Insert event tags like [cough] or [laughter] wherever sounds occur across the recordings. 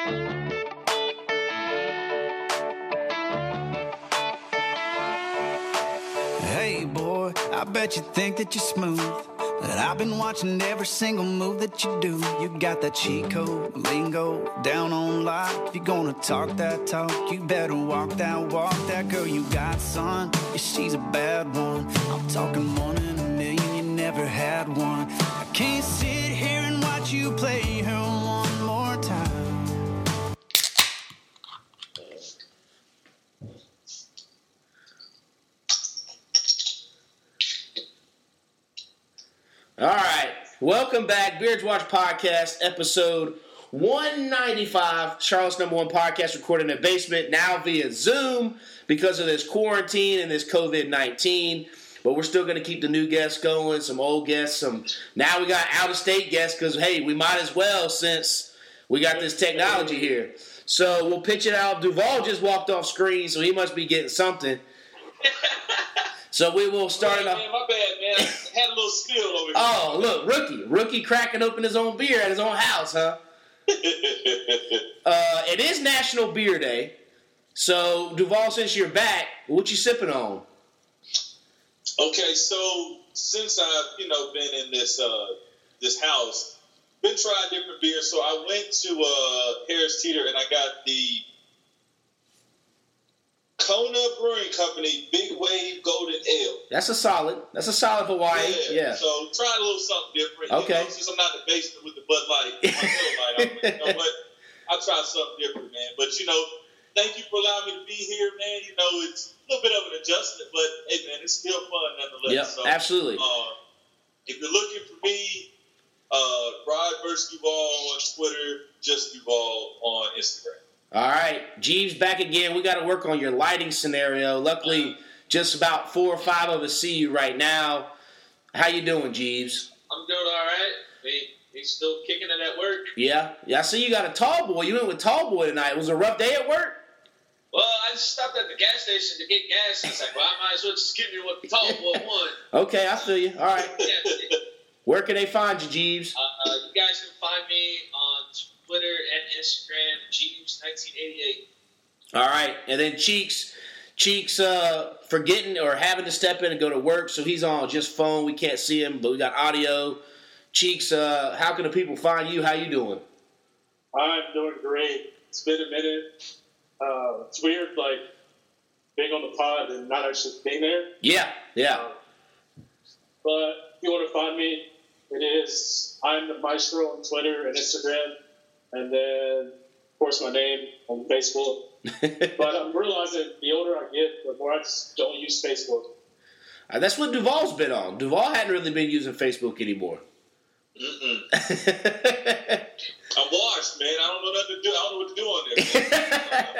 Hey boy, I bet you think that you're smooth. But I've been watching every single move that you do. You got that code, lingo, down on lock. If you're gonna talk that talk, you better walk that walk. That girl you got, son, yeah, she's a bad one. I'm talking one Welcome back. Beards Watch Podcast, episode 195. Charlotte's number one podcast recorded in the basement, now via Zoom because of this quarantine and this COVID 19. But we're still going to keep the new guests going, some old guests, some. Now we got out of state guests because, hey, we might as well since we got this technology here. So we'll pitch it out. Duvall just walked off screen, so he must be getting something. [laughs] So we will start it Hey, off. man, my bad, man. I had a little spill over here. Oh, look, rookie. Rookie cracking open his own beer at his own house, huh? [laughs] Uh, it is National Beer Day. So, Duvall, since you're back, what you sipping on? okay, so since I've you know been in this uh, this house, been trying different beers. So I went to uh, Harris Teeter and I got the Kona Brewing Company Big Wave Golden Ale. That's a solid. That's a solid Hawaii. Yeah. So try a little something different. Okay. You know, since I'm not the basement with the Bud Light, you know? I'll try something different, man. But you know, thank you for allowing me to be here, man. You know, it's a little bit of an adjustment, but hey, man, it's still fun nonetheless. Yep, so, absolutely. Uh, if you're looking for me, uh, Rod versus Duval on Twitter, just Duval on Instagram. All right. Jeebs back again. We got to work on your lighting scenario. Luckily, just about four or five of us see you right now. How you doing, Jeebs? I'm doing all right. We he's still kicking it at work. Yeah. Yeah, I see you got a tall boy. You went with tall boy tonight. It was a rough day at work? Well, I just stopped at the gas station to get gas. It's like, well, I might as well just give me what the tall boy [laughs] want. Okay, I feel you. All right. [laughs] Where can they find you, Jeebs? Uh, you guys can find me on Twitter and Instagram, Jeebs1988. All right, and then Cheeks, Cheeks, uh, forgetting or having to step in and go to work, so he's on just phone. We can't see him, but we got audio. Cheeks, uh, how can the people find you? How you doing? I'm doing great. It's been a minute. Uh, it's weird, like being on the pod and not actually being there. Yeah, yeah. Um, but if you want to find me, it is I'm the Maestro on Twitter and Instagram, and then of course my name on Facebook. [laughs] But I'm realizing the older I get, the more I just don't use Facebook. Uh, That's what Duvall's been on. Duvall hadn't really been using Facebook anymore. Mm-mm. [laughs] I'm washed, man. I don't know nothing to do. I don't know what to do on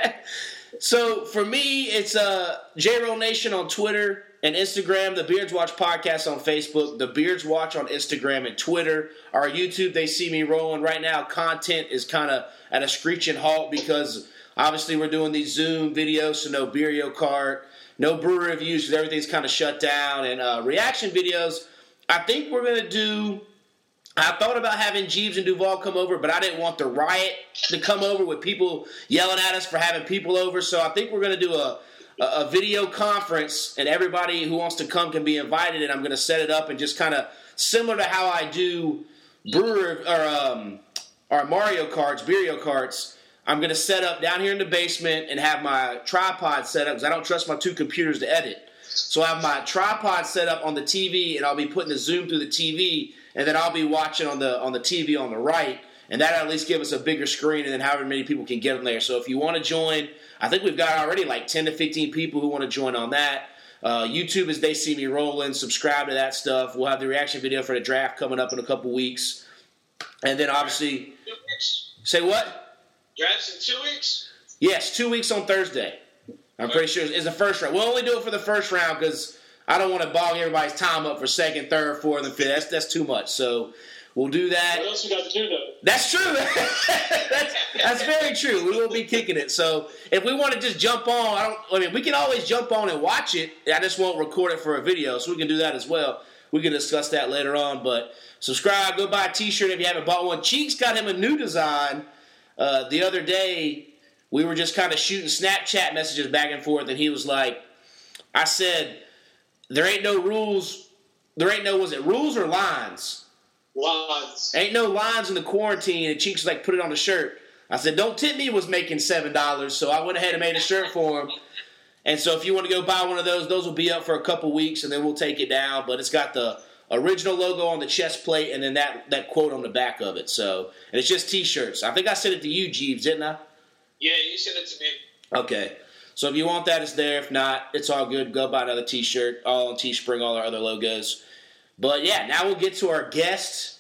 there. [laughs] so for me, it's uh, J Roll Nation on Twitter and Instagram, the Beards Watch podcast on Facebook, the Beards Watch on Instagram and Twitter. Our YouTube, they see me rolling right now. Content is kind of at a screeching halt because obviously we're doing these Zoom videos, so no Beerio cart, no brewer reviews because everything's kind of shut down, and uh, reaction videos. I think we're gonna do. I thought about having Jeebs and Duvall come over, but I didn't want the riot to come over with people yelling at us for having people over. So I think we're to do a, a, video conference, and everybody who wants to come can be invited. And I'm going to set it up and just kind of similar to how I do brewer or um, Mario Karts, Beerio carts. I'm going to set up down here in the basement and have my tripod set up because I don't trust my two computers to edit. So I have my tripod set up on the TV, and I'll be putting the zoom through the TV, and then I'll be watching on the on the TV on the right, and that at least give us a bigger screen, and then however many people can get on there. So if you want to join, I think we've got already like 10 to 15 people who want to join on that. Uh, YouTube is they see me rolling. Subscribe to that stuff. We'll have the reaction video for the draft coming up in a couple weeks, and then obviously Two weeks. say what? Drafts in two weeks. Yes, two weeks on Thursday. I'm pretty sure it's the first round. We'll only do it for the first round because I don't want to bog everybody's time up for second, third, fourth, and fifth. That's that's too much. So we'll do that. What else we got to do though? That's true. [laughs] that's, that's very true. We will be kicking it. So if we want to just jump on, I don't. I mean, we can always jump on and watch it. I just won't record it for a video, so we can do that as well. We can discuss that later on. But subscribe, go buy a T-shirt if you haven't bought one. Cheeks got him a new design. uh, the other day we were just kind of shooting Snapchat messages back and forth, and he was like, "I said there ain't no rules. There ain't no was it rules or lines? Lines. Ain't no lines in the quarantine." And Cheeks was like, "Put it on the shirt." I said, "Don't tip me." Was making seven dollars, so I went ahead and made a shirt for him. And so if you want to go buy one of those, those will be up for a couple weeks, and then we'll take it down. But it's got the original logo on the chest plate, and then that that quote on the back of it. So and it's just T-shirts. I think I sent it to you, Jeebs, didn't I? Yeah, you sent it to me. Okay. So if you want that, it's there. If not, it's all good. Go buy another T-shirt. All on Teespring, all our other logos. But yeah, now we'll get to our guest.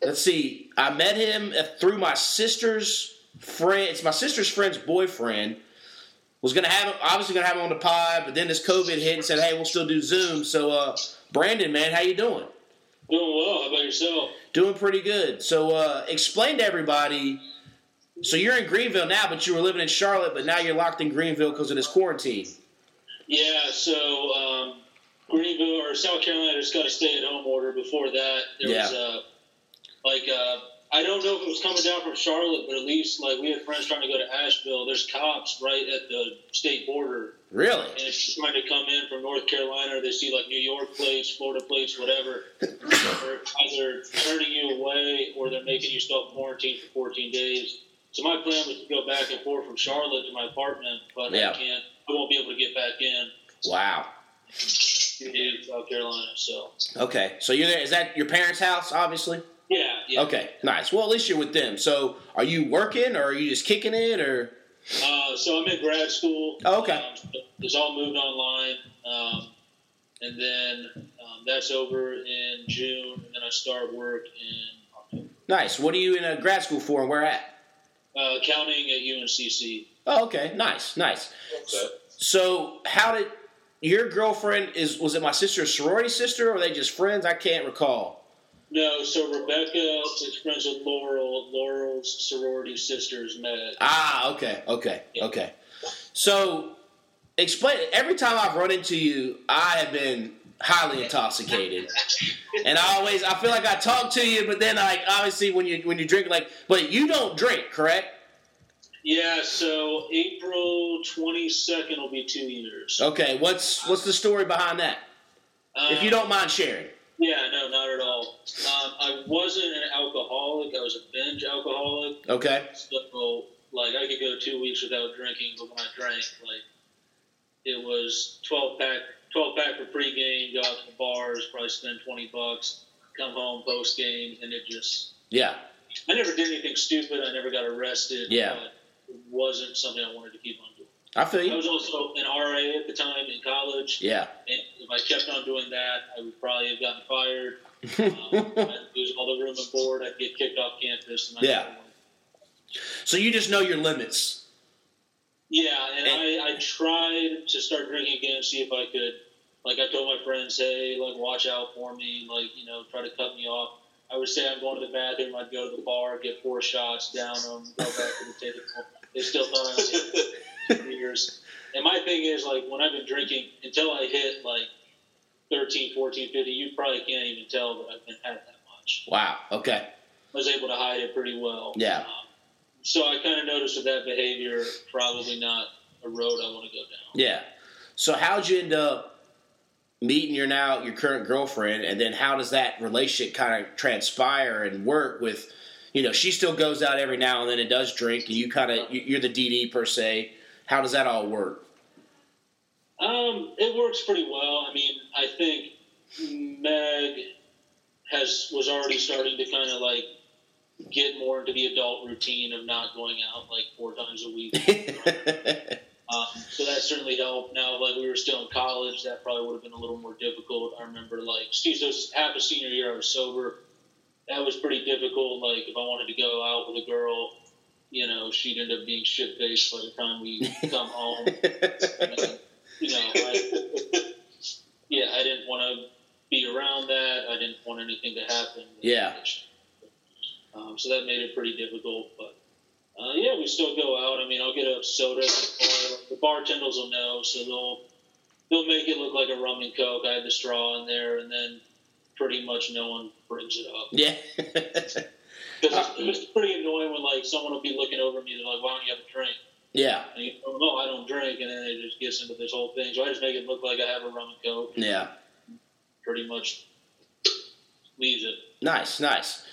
Let's see. I met him through my sister's friend. It's my sister's friend's boyfriend. Was gonna have him, obviously gonna have him on the pod, but then this COVID hit and said, "Hey, we'll still do Zoom." So, uh, Brandon, man, how you doing? Doing well. How about yourself? Doing pretty good. So, uh, explain to everybody. So you're in Greenville now, but you were living in Charlotte, but now you're locked in Greenville because of this quarantine. Yeah, so um, Greenville or South Carolina just got a stay-at-home order. Before that, there was Yeah. uh, like uh, I don't know if it was coming down from Charlotte, but at least like we had friends trying to go to Asheville. There's cops right at the state border, Really? and if you're trying to come in from North Carolina, they see like New York plates, Florida plates, whatever. they're either turning you away or they're making you self quarantine for 14 days. So my plan was to go back and forth from Charlotte to my apartment, but Yeah. I can't. I won't be able to get back in Wow. In South Carolina. So Okay, so you're there. Is that your parents' house? Obviously. yeah, yeah. Okay, nice. Well, at least you're with them. So, are you working, or are you just kicking it, or? Uh, so I'm in grad school. Oh, okay. Um, it's all moved online, um, and then um, that's over in June, and then I start work in October. Nice. What are you in a grad school for, and where at? Uh, accounting at UNCC. Oh, okay. Nice, nice. Okay. So, how did your girlfriend is? Was it my sister's sorority sister, or are they just friends? I can't recall. No, so Rebecca is friends with Laurel. Laurel's sorority sisters met. Ah, okay, okay, okay. So, explain. Every time I've run into you, I have been highly intoxicated, [laughs] and I always I feel like I talk to you, but then like obviously when you when you drink like, but you don't drink, correct? Yeah, so April 22nd will be two years. Okay, what's what's the story behind that? If you Um, don't mind sharing. Yeah, no, not at all. Um, I wasn't an alcoholic. I was a binge alcoholic. Okay. So, like, I could go two weeks without drinking, but when I drank, like, it was 12 pack, 12 pack for pregame, go out to the bars, probably spend 20 bucks, come home post game, and it just, Yeah. I never did anything stupid. I never got arrested. Yeah. But wasn't something I wanted to keep on doing. I feel you. I was also an RA at the time in college. Yeah. And if I kept on doing that, I would probably have gotten fired. [laughs] Um, I'd lose all the room and board. I'd get kicked off campus. And Yeah. so you just know your limits. Yeah, and, And- I, I tried to start drinking again, see if I could. Like I told my friends, hey, like watch out for me, like you know, try to cut me off. I would say I'm going to the bathroom. I'd go to the bar, get four shots, down them, go back to the table. They still thought I was in years. And my thing is, like, when I've been drinking, until I hit like 13, 14, 15, you probably can't even tell that I've been had that much. Wow. Okay. I was able to hide it pretty well. Yeah. Um, so I kind of noticed that that behavior, probably not a road I want to go down. Yeah. So how'd you end up meeting your now your current girlfriend, and then how does that relationship kind of transpire and work with? You know, she still goes out every now and then and does drink, and you kind of you're the DD per se. How does that all work? Um, it works pretty well. I mean, I think Meg has was already starting to kind of like get more into the adult routine of not going out like four times a week. [laughs] Um, so that certainly helped. Now, like we were still in college, that probably would have been a little more difficult. I remember, like, geez, those half a senior year I was sober. That was pretty difficult. Like, if I wanted to go out with a girl, you know, she'd end up being shit faced by the time we come home. And, [laughs] you know, I, yeah, I didn't want to be around that. I didn't want anything to happen. Yeah. Um, so that made it pretty difficult, but uh, yeah, we still go out. I mean, I'll get a soda the bar. The bartenders will know, so they'll they'll make it look like a rum and coke. I had the straw in there, and then pretty much no one brings it up. yeah. [laughs] Because it's, it's pretty annoying when like someone will be looking over me. And they're like, "Why don't you have a drink?" Yeah, And you go, "No, I don't drink," and then it just gets into this whole thing. So I just make it look like I have a rum and coke. yeah. Pretty much leaves it. Nice, nice.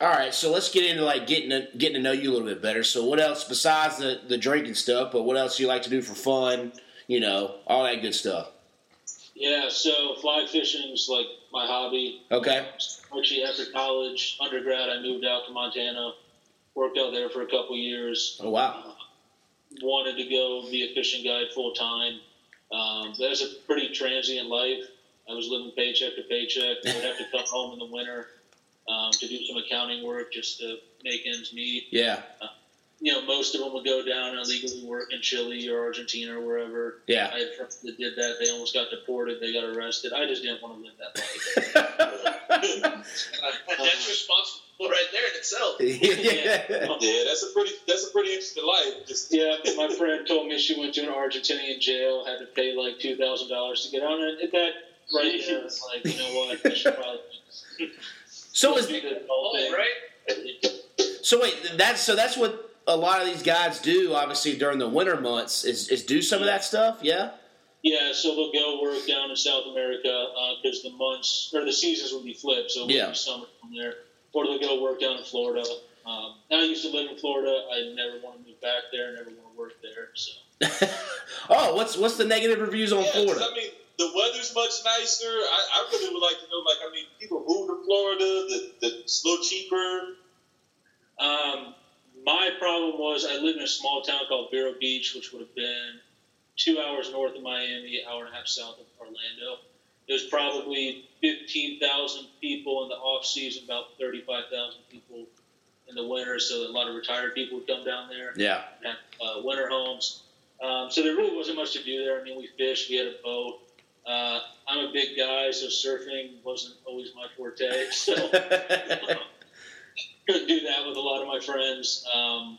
All right, so let's get into like getting to, getting to know you a little bit better. So, what else besides the the drinking stuff? But what else do you like to do for fun? You know, all that good stuff. Yeah. So fly fishing's like my hobby. Okay. Actually, after college, undergrad, I moved out to Montana. Worked out there for a couple years. Oh wow. wanted to go be a fishing guide full time. Um, that was a pretty transient life. I was living paycheck to paycheck. I would have to come home in the winter um, to do some accounting work just to make ends meet. Yeah. You know, most of them would go down and illegally work in Chile or Argentina or wherever. Yeah. I had friends that did that. They almost got deported. They got arrested. I just didn't want to live that life. [laughs] [laughs] That's responsible right there in itself. [laughs] yeah. Yeah, that's a pretty that's a pretty interesting life. Just Yeah, my friend told me she went to an Argentinian jail, had to pay like two thousand dollars to get out, and that right there, it's like you know what, I should probably So is do the whole Oh, thing. right? so wait that's so that's what a lot of these guys do. Obviously during the winter months is is do some of that stuff. Yeah. Yeah, so they'll go work down in South America because the months or the seasons will be flipped, so it'll Yeah. be summer from there, or they'll go work down in Florida. Um, I used to live in Florida. I never want to move back there. Never want to work there. So [laughs] oh, what's what's the negative reviews on yeah, Florida? I mean, the weather's much nicer. I, I really would like to know, like, I mean, people move to Florida. The, the it's a little cheaper. Um, my problem was I lived in a small town called Vero Beach, which would have been two hours north of Miami, hour and a half south of Orlando. There's probably 15,000 people in the off season, about 35,000 people in the winter. So a lot of retired people would come down there Yeah. have uh, winter homes. Um, so there really wasn't much to do there. I mean, we fished, we had a boat. Uh, I'm a big guy, so surfing wasn't always my forte. [laughs] So [laughs] couldn't do that with a lot of my friends. Um,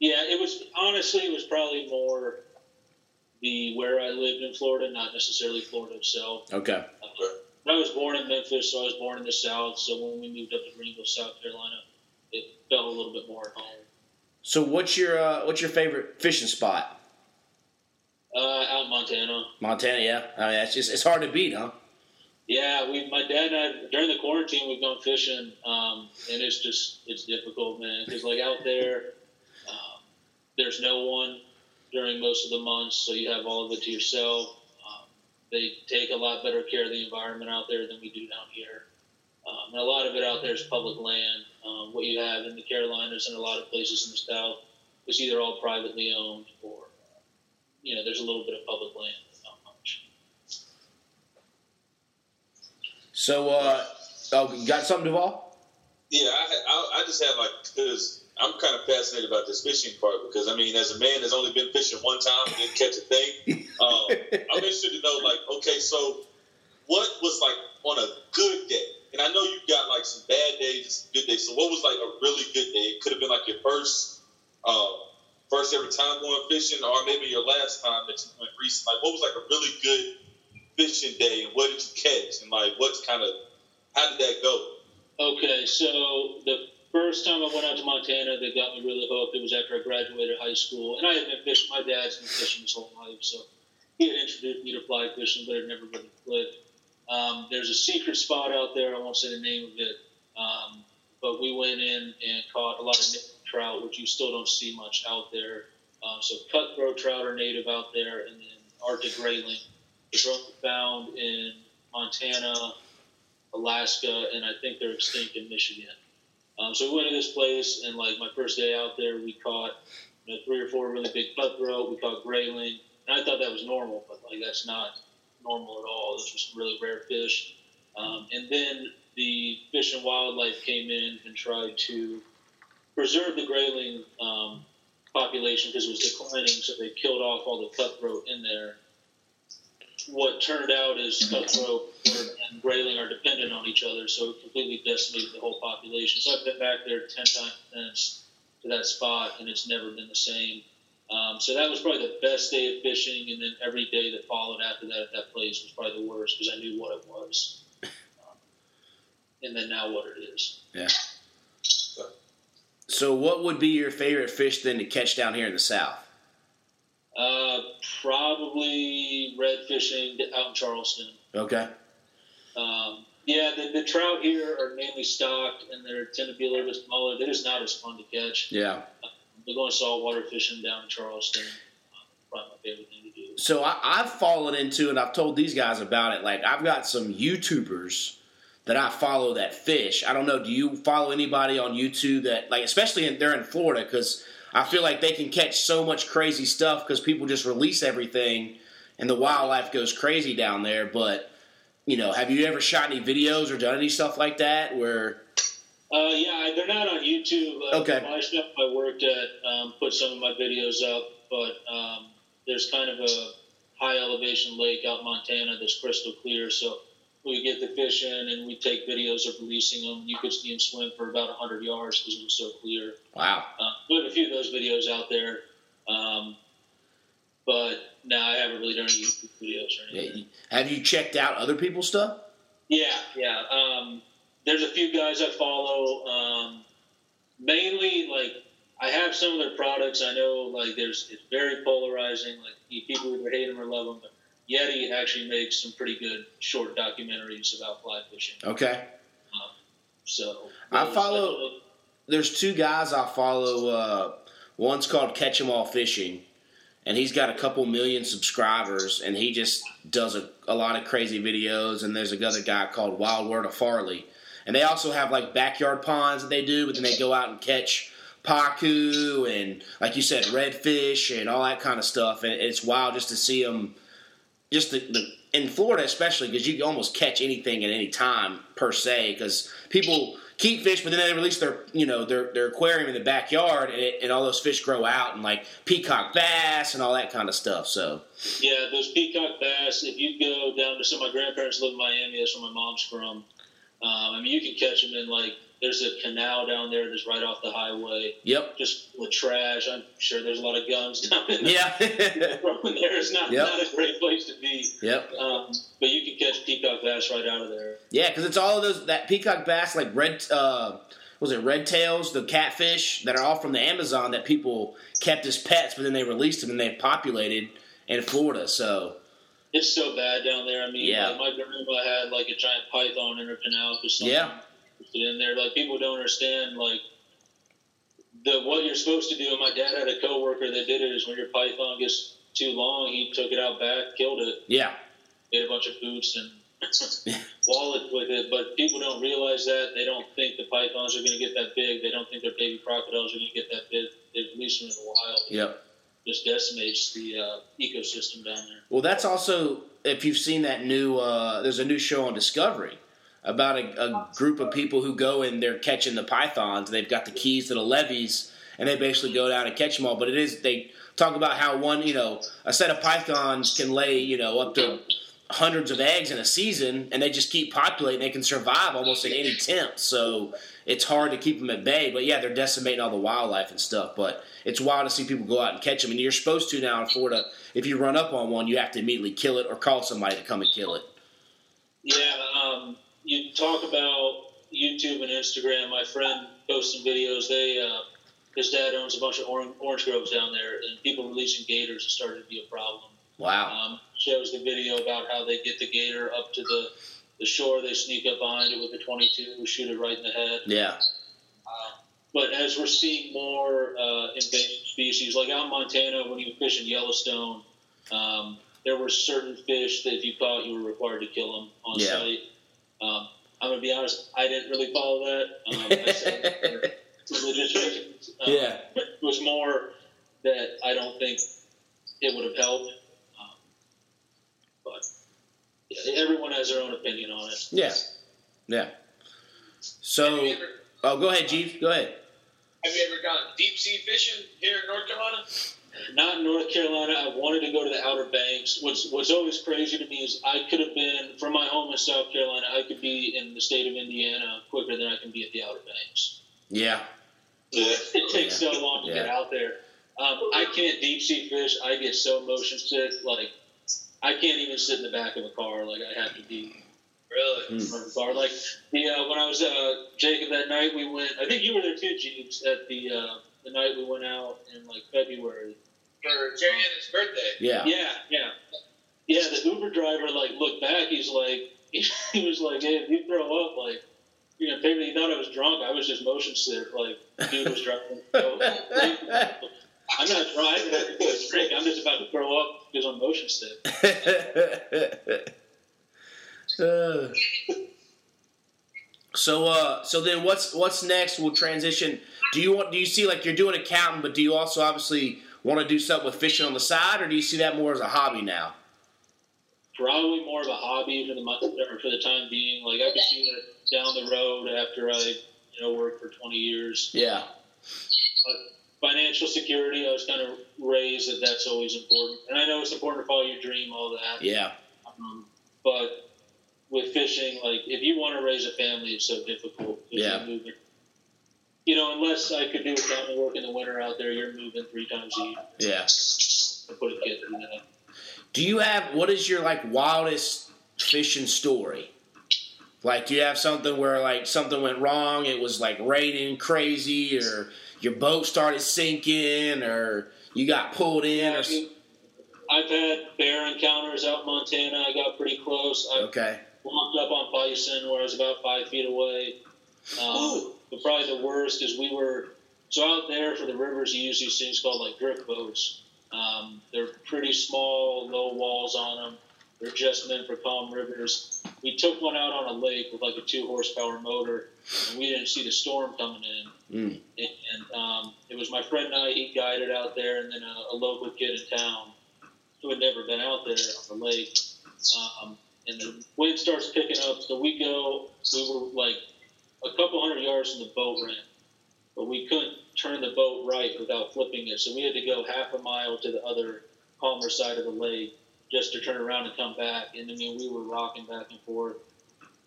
yeah, it was honestly, it was probably more the where I lived in Florida, not necessarily Florida itself. okay. I was born in Memphis, so I was born in the South. So when we moved up to Greenville, South Carolina, it felt a little bit more at home. So what's your uh, what's your favorite fishing spot? Uh, out in Montana. Montana. Yeah. I mean, that's just it's hard to beat, huh? Yeah, we, my dad and I during the quarantine we've gone fishing, um, and it's just it's difficult, man. Because like out there, um, there's no one during most of the months, so you have all of it to yourself. Um, they take a lot better care of the environment out there than we do down here, um, and a lot of it out there is public land. Um, what you have in the Carolinas and a lot of places in the South is either all privately owned or you know there's a little bit of public land, but not much. So uh, oh, you got something, Duvall? Yeah, I, I, I just have like because I'm kind of fascinated about this fishing part because I mean, as a man that's only been fishing one time and didn't catch a thing, [laughs] um, I'm interested to know like, okay, so what was like on a good day? And I know you got like some bad days, some good days. So what was like a really good day? It could have been like your first, um, first ever time going fishing, or maybe your last time that you went recent. Like, what was like a really good fishing day, and what did you catch, and like what's kind of how did that go? Okay, so the first time I went out to Montana that got me really hooked, it was after I graduated high school. And I had been fishing, my dad's been fishing his whole life, so he had introduced me to fly fishing, but it never really clicked. Um, there's a secret spot out there, I won't say the name of it, um, but we went in and caught a lot of trout, which you still don't see much out there. Um, so cutthroat trout are native out there, and then Arctic grayling is only found in Montana, Alaska, and I think they're extinct in Michigan. Um, so we went to this place, and like my first day out there, we caught you know, three or four really big cutthroat. We caught grayling, and I thought that was normal, but like that's not normal at all. Were some really rare fish. Um, and then the Fish and Wildlife came in and tried to preserve the grayling um, population because it was declining, so they killed off all the cutthroat in there. What turned out is cutthroat and grayling are dependent on each other, so it completely decimated the whole population. So I've been back there ten times since to that spot, and it's never been the same. Um, so that was probably the best day of fishing, and then every day that followed after that at that place was probably the worst because I knew what it was, um, and then now what it is. Yeah. So, what would be your favorite fish then to catch down here in the South? Uh, probably red fishing out in Charleston. Okay. Um, yeah, the, the trout here are mainly stocked, and they tend to be a little bit smaller. They're just not as fun to catch. Yeah. We're going saltwater fishing down in Charleston. Uh, probably my favorite thing to do. So I, I've fallen into, and I've told these guys about it. Like I've got some YouTubers that I follow that fish. I don't know. Do you follow anybody on YouTube that, like, especially in, they're in Florida because I feel like they can catch so much crazy stuff because people just release everything, and the wildlife goes crazy down there. But you know, have you ever shot any videos or done any stuff like that where? Uh, yeah, they're not on YouTube. Uh, Okay. My shop I worked at um, put some of my videos up, but um, there's kind of a high elevation lake out in Montana that's crystal clear. So we get the fish in and we take videos of releasing them. You could see them swim for about 100 yards because it was so clear. Wow. Uh, we have a few of those videos out there. Um, but no, I haven't really done any YouTube videos or anything. Have you checked out other people's stuff? Yeah, yeah. Um, there's a few guys I follow. Um, mainly, like I have some of their products. I know, like there's it's very polarizing. Like people either hate them or love them. But Yeti actually makes some pretty good short documentaries about fly fishing. Okay. So I follow- There's two guys I follow. Uh, one's called Catch 'em All Fishing, and he's got a couple million subscribers, and he just does a, a lot of crazy videos. And there's another guy called Wild Word of Farley, and they also have like backyard ponds that they do, but then they go out and catch pacu and, like you said, redfish and all that kind of stuff. And it's wild just to see them. Just the, the in Florida, especially because you can almost catch anything at any time per se. Because people keep fish, but then they release their you know their their aquarium in the backyard, and, it, and all those fish grow out and like peacock bass and all that kind of stuff. So Yeah, those peacock bass. If you go down to some of my grandparents live in Miami, that's where my mom's from. Um, I mean, you can catch them in like there's a canal down there that's right off the highway, yep, just with trash. I'm sure there's a lot of guns down there. yeah, [laughs] there. there not, Yep. not a great place to be. yep, Um, but you can catch peacock bass right out of there. yeah. Because it's all of those that peacock bass like red. Uh, was it red tails, the catfish that are all from the Amazon that people kept as pets, but then they released them and they populated in Florida. So It's so bad down there. I mean, Yeah. like my grandma had like a giant python in her canal because something Yeah. It in there. Like people don't understand like the what you're supposed to do. And my dad had a coworker that did it. Is when your python gets too long, he took it out back, killed it, yeah, made a bunch of boots and [laughs] wallet with it. But people don't realize that. They don't think the pythons are going to get that big. They don't think their baby crocodiles are going to get that big. They release them in the wild. yep. Just decimates the uh, ecosystem down there. Well, that's also if you've seen that new. Uh, there's a new show on Discovery about a, a group of people who go and they're catching the pythons. They've got the keys to the levees, and they basically go down and catch them all. But it is they talk about how one, you know, a set of pythons can lay, you know, up to hundreds of eggs in a season, and they just keep populating. They can survive almost at any temp. So it's hard to keep them at bay. But yeah, they're decimating all the wildlife and stuff. But it's wild to see people go out and catch them. And you're supposed to now in Florida. If you run up on one, you have to immediately kill it or call somebody to come and kill it. Yeah, um, you talk about YouTube and Instagram. My friend posts some videos. They, uh, his dad owns a bunch of orange, orange groves down there, and people releasing gators has started to be a problem. Wow. Um, shows the video about how they get the gator up to the, the shore. They sneak up behind it with a 22, shoot it right in the head. Yeah. But as we're seeing more uh, invasive species, like out in Montana, when you fish in Yellowstone, um, there were certain fish that if you caught, you were required to kill them on Yeah. site. Um, I'm gonna be honest, I didn't really follow that. Um, I said it religious reasons. Um, Yeah. but it was more that I don't think it would have helped. Um, but yeah, everyone has their own opinion on it. Yeah. Yeah. So, ever, oh, go ahead, Chief. Go ahead. have you ever gone deep sea fishing here in North Carolina? Not in North Carolina. I wanted to go to the Outer Banks. What's What's always crazy to me is I could have been from my home in South Carolina. I could be in the state of Indiana quicker than I can be at the Outer Banks. Yeah. Yeah. It takes so long to get out there. Um, I can't deep sea fish. I get so motion sick. Like I can't even sit in the back of a car. Like I have to be Really? from the bar. Like the uh, when I was uh, Jacob that night, we went. I think you were there too, Jeebs, at the uh, the night we went out in like February. For Jerry Annan's birthday. Yeah. Yeah, yeah, yeah. The Uber driver like looked back. He's like, [laughs] he was like, "Hey, if you throw up, like, you know, maybe he thought I was drunk. I was just motion sick. Like, dude was driving. [laughs] I'm not driving to get a drink. I'm just about to throw up because I'm motion sick. [laughs] Uh, so uh so then what's what's next? We'll transition. Do you want do you see like you're doing accounting but do you also obviously want to do something with fishing on the side or do you see that more as a hobby now? Probably more of a hobby for the month or for the time being. Like I could see that down the road after I, you know, worked for 20 years. yeah. But financial security, I was kind of raised that that's always important, and I know it's important to follow your dream, all that. yeah. Um, but with fishing, like if you want to raise a family, it's so difficult. Yeah. moving- You know, unless I could do a family work in the winter out there, you're moving three times a year yeah to put a kid through that. do you have what is your like wildest fishing story like do you have something where like something went wrong it was like raining crazy or your boat started sinking or you got pulled in or s- mean, I've had bear encounters out in Montana. I got pretty close. I okay walked up on bison where I was about five feet away. Um, but probably the worst is we were so out there for the rivers. You use these things called like drift boats. Um, they're pretty small, low walls on them. They're just meant for calm rivers. We took one out on a lake with like a two horsepower motor, and we didn't see the storm coming in. Mm. And um, it was my friend and I. He guided out there, and then a, a local kid in town who had never been out there on the lake. Um, and the wind starts picking up, so we go. We were like a couple hundred yards from the boat ramp, but we couldn't turn the boat right without flipping it. So we had to go half a mile to the other calmer side of the lake just to turn around and come back. And I mean, we were rocking back and forth.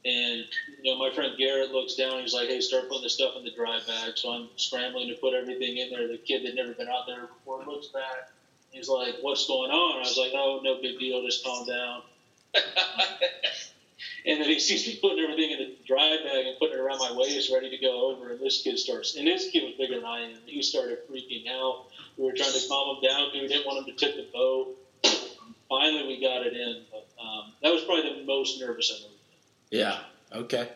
And you know, my friend Garrett looks down. He's like, "Hey, start putting the stuff in the dry bag." So I'm scrambling to put everything in there. The kid had never been out there before looks back. He's like, "What's going on?" I was like, "Oh, no big deal. Just calm down." [laughs] And then he sees me putting everything in the dry bag and putting it around my waist, ready to go over. And this kid starts, and this kid was bigger than I am. He started freaking out. We were trying to calm him down because we didn't want him to tip the boat. Finally, we got it in. But um, that was probably the most nervous I've ever been. yeah okay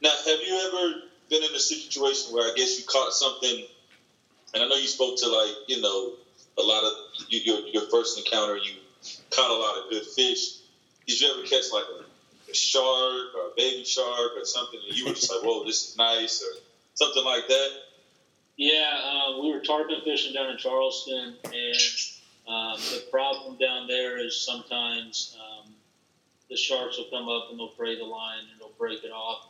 Now, have you ever been in a situation where I guess you caught something, and I know you spoke to like you know a lot of your your first encounter, you caught a lot of good fish. Did you ever catch like a, a shark or a baby shark or something, and you were just like, "Whoa, this is nice," or something like that? Yeah, um, we were tarpon fishing down in Charleston, and um, the problem down there is sometimes um, the sharks will come up and they'll prey the line and they'll break it off.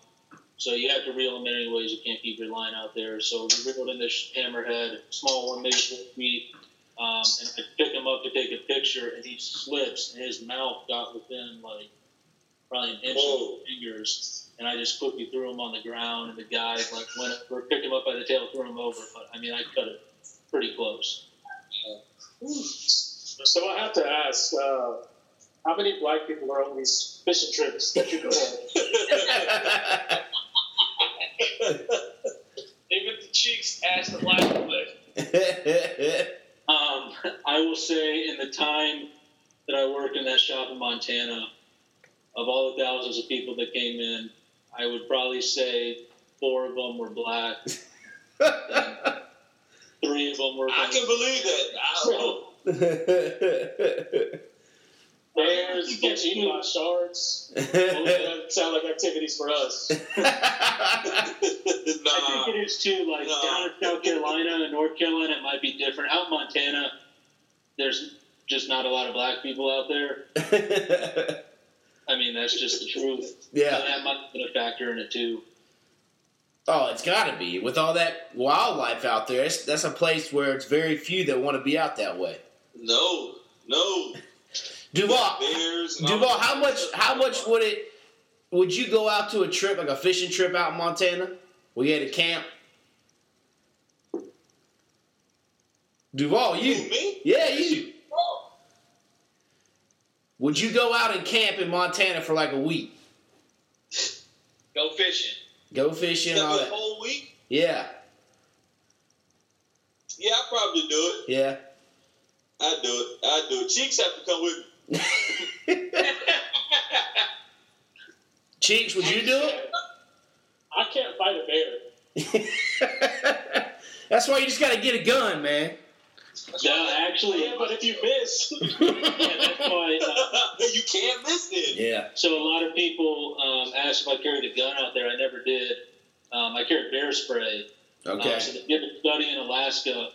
So you have to reel them anyways. You can't keep your line out there. So we reeled in this hammerhead, small one, maybe four feet, um, and I pick him up to take a picture, and he slips, and his mouth got within like probably an inch Whoa. of his fingers and I just quickly threw him on the ground, and the guy like went or picked him up by the tail, threw him over. But I mean, I cut it pretty close. So I have to ask, uh, how many black people are on these fishing trips that you go on? [laughs] Even the cheeks asked the last [laughs] bit. Um, I will say, in the time that I worked in that shop in Montana, of all the thousands of people that came in, I would probably say four of them were black. [laughs] three of them were. I can believe that. [laughs] I, Bears, get eaten by sharks. [laughs] Well, that sound like activities for us. [laughs] I think it is too. Like No. down in South Carolina and North Carolina, it might be different. Out in Montana, there's just not a lot of black people out there. [laughs] I mean, that's just the truth. So yeah. that might have been a factor in it too. Oh, it's got to be. With all that wildlife out there, it's, that's a place where it's very few that want to be out that way. no, no. Duvall, Duvall, how much? How much would it? Would you go out to a trip like a fishing trip out in Montana? We had a camp. Duvall, you? Me? Yeah, you. Oh. Would you go out and camp in Montana for like a week? Go fishing. Go fishing, all that. whole week. Yeah, Yeah, I probably do it. yeah. I do it. I do it. Cheeks have to come with me. [laughs] Cheeks, would you do it? I can't fight a bear. [laughs] That's why you just got to get a gun, man. No, actually, Yeah, but if you miss, [laughs] yeah, that's why. Uh, you can't miss it. Yeah. so a lot of people um, asked if I carried a gun out there. I never did. Um, I carried bear spray. Okay. Um, so they did a study in Alaska,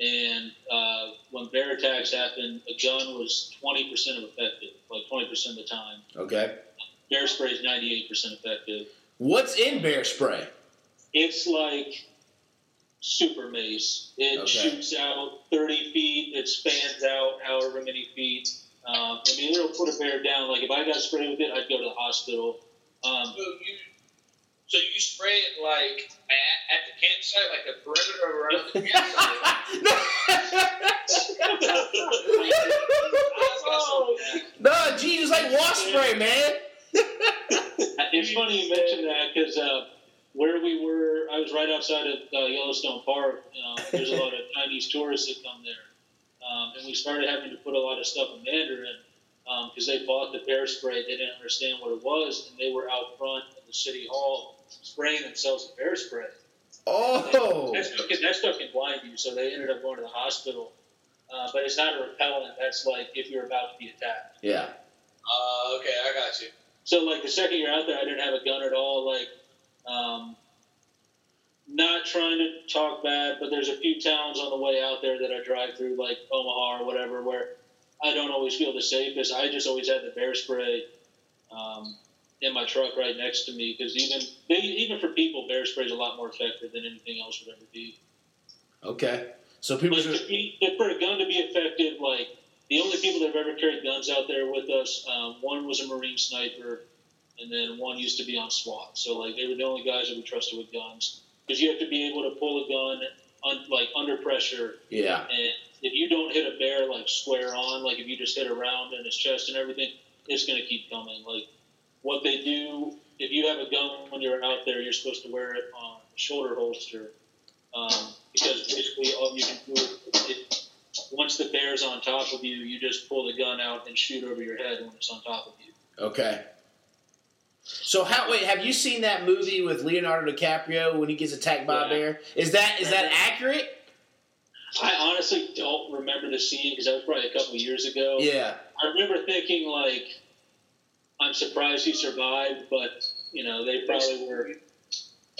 and uh, when bear attacks happen, a gun was 20% of effective, like 20% of the time. Okay. Bear spray is 98% effective. What's in bear spray? It's like super mace. It Okay. shoots out 30 feet. It spans out however many feet. Um, I mean, it'll put a bear down. Like if I got sprayed with it, I'd go to the hospital. Um, So you, so you spray it like at, at the campsite, like a perimeter around the campsite. [laughs] no, Jesus, like wash spray, man. It's funny you mentioned that because uh, where we were, I was right outside of uh, Yellowstone Park. Uh, there's a lot of Chinese tourists that come there, um, and we started having to put a lot of stuff in Mandarin because they bought the bear spray. They didn't understand what it was, and they were out front in the city hall spraying themselves with bear spray. Oh. That stuff can, that stuff can blind you, so they ended up going to the hospital. Uh, but it's not a repellent. That's like if you're about to be attacked. Yeah. Uh, okay, I got you. So like the second year out there, I didn't have a gun at all. Like, um, not trying to talk bad, but there's a few towns on the way out there that I drive through, like Omaha or whatever, where I don't always feel the safest. I just always had the bear spray um, in my truck right next to me because even they, even for people, bear spray is a lot more effective than anything else would ever be. Okay. So people Like be, for a gun to be effective, like the only people that have ever carried guns out there with us, um, one was a Marine sniper, and then one used to be on SWAT. So like they were the only guys that we trusted with guns because you have to be able to pull a gun un, like under pressure, yeah. and if you don't hit a bear like square on, like if you just hit around in his chest and everything, it's gonna keep coming. Like what they do, if you have a gun when you're out there, you're supposed to wear it on a shoulder holster. Um, because basically all you can do is once the bear's on top of you, you just pull the gun out and shoot over your head when it's on top of you. Okay. So how wait, have you seen that movie with Leonardo DiCaprio when he gets attacked by a bear? Is that is that accurate? I honestly don't remember the scene because that was probably a couple years ago. Yeah. I remember thinking like, I'm surprised he survived, but you know they probably were.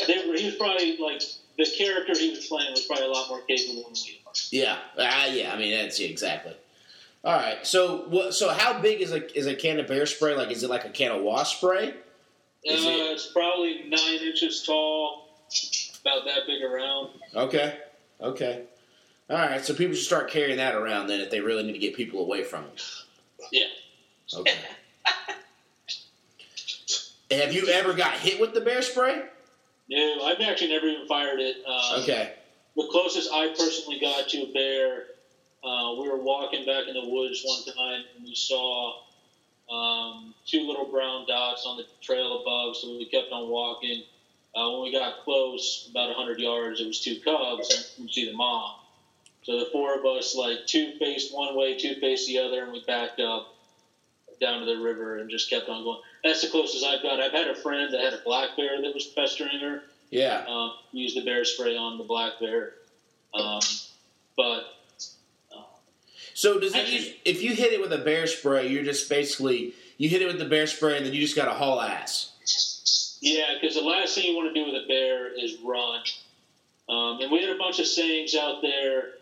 They were. He was probably like the character he was playing was probably a lot more capable than we are. Yeah. Ah, yeah. I mean, that's yeah, exactly. All right. So what? So how big is a is a can of bear spray? Like, is it like a can of wasp spray? Uh, it- it's probably nine inches tall, about that big around. Okay. Okay. All right. So people should start carrying that around then if they really need to get people away from them. Yeah. Okay. [laughs] Have you ever got hit with the bear spray? No, I've actually never even fired it. Um, Okay. The closest I personally got to a bear, uh, we were walking back in the woods one time and we saw um, two little brown dots on the trail above, so we kept on walking. Uh, when we got close, about 100 yards, it was two cubs, and we see the mom. So the four of us, like, two faced one way, two faced the other, and we backed up down to the river and just kept on going. That's the closest I've got. I've had a friend that had a black bear that was pestering her Yeah. um, use the bear spray on the black bear. Um, but So does it Actually- use, if you hit it with a bear spray, you're just basically you hit it with the bear spray and then you just got to haul ass. yeah, because the last thing you want to do with a bear is run. Um, and we had a bunch of sayings out there,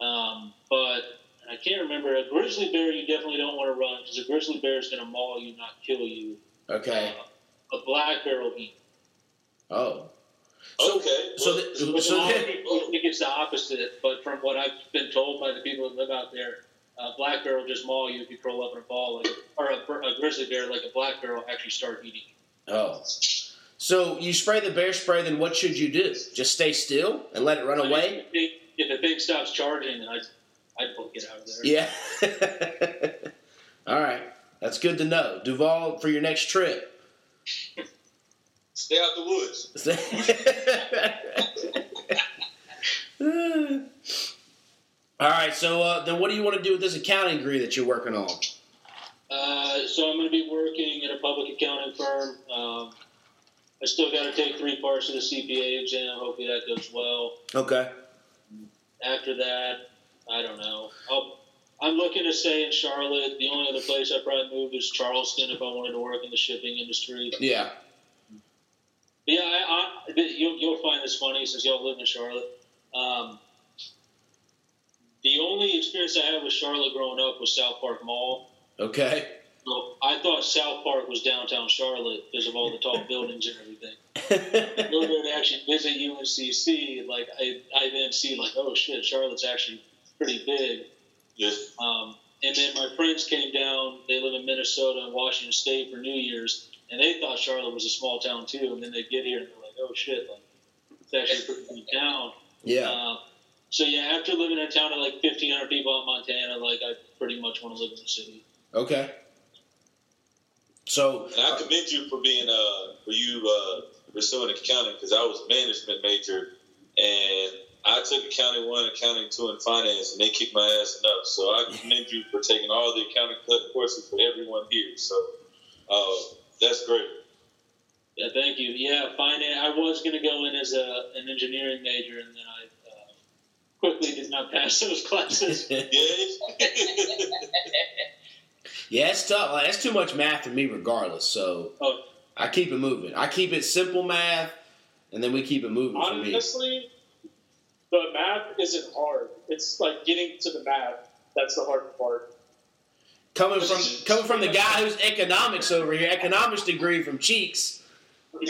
um, but I can't remember. A grizzly bear, you definitely don't want to run because a grizzly bear is going to maul you, not kill you. Okay. Uh, a black bear will eat. Oh. So, okay. So, well, the, so a lot of people think it's the opposite. But from what I've been told by the people that live out there, uh, black bear will just maul you if you curl up in a ball, like or a, a grizzly bear, like a black bear, will actually start eating. you. oh. So you spray the bear spray, then what should you do? Just stay still and let it run away? If the thing, if the thing stops charging, then I'd, I'd book it out of there. Yeah. [laughs] All right. That's good to know. Duvall, for your next trip, Stay out the woods. [laughs] [laughs] All right, so uh, then what do you want to do with this accounting degree that you're working on? Uh, so I'm going to be working at a public accounting firm. Um, I still got to take three parts of the CPA exam. Hopefully that goes well. Okay. After that, I don't know. I'll, I'm looking to stay in Charlotte. The only other place I'd probably move is Charleston if I wanted to work in the shipping industry. Yeah. But yeah, I, I, you'll, you'll find this funny since y'all live in Charlotte. Um, the only experience I had with Charlotte growing up was South Park Mall. Okay. So I thought South Park was downtown Charlotte because of all the tall [laughs] buildings and everything. In order to actually visit UNCC, like I, I then see like, oh shit, Charlotte's actually pretty big. Yes. Um, and then my friends came down. They live in Minnesota and Washington State for New Year's, and they thought Charlotte was a small town too. And then they get here and they're like, oh shit, like it's actually a pretty big town. yeah. Um, so yeah, after living in a town of like 1,500 people in Montana, like I pretty much want to live in the city. Okay. So And I commend you for being uh for you uh pursuing accounting because I was management major and I took accounting one, accounting two, and finance, and they kicked my ass enough. So I commend you for taking all the accounting courses for everyone here. So uh, that's great. Yeah, thank you. Yeah, finance. I was going to go in as a, an engineering major, and then I uh, quickly did not pass [laughs] those classes. [laughs] [laughs] Yeah, it's tough. Like, that's too much math for me, regardless. So Oh. I keep it moving. I keep it simple math, and then we keep it moving for me. Honestly, the math isn't hard. It's like getting to the math that's the hard part. Coming from coming from the guy who's economics over here, economics degree from Cheeks. [laughs]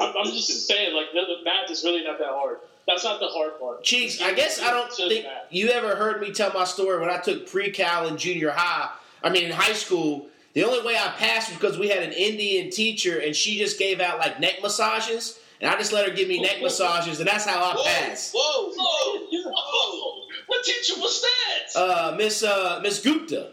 I'm, I'm just saying, like the, the math is really not that hard. That's not the hard part. Cheeks, I guess I don't think you ever heard me tell my story when I took pre-cal in junior high. I mean, in high school, the only way I passed was because we had an Indian teacher, and she just gave out like neck massages, and I just let her give me neck massages, and that's how I Whoa, passed. whoa, whoa, Whoa, whoa. what teacher was that? Uh, Miss uh, Miss Gupta,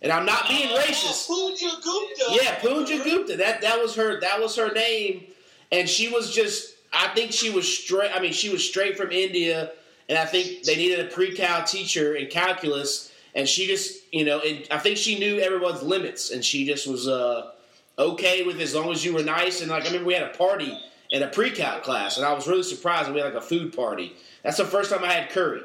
and I'm not being racist. Pooja Gupta. Yeah, Pooja Gupta. That that was her. That was her name, and she was just. I think she was straight. I mean, she was straight from India, and I think they needed a pre-cal teacher in calculus, and she just, you know, and I think she knew everyone's limits, and she just was uh, okay with as long as you were nice. And like, I remember we had a party in a pre-cal class, and I was really surprised. We had like a food party. That's the first time I had curry.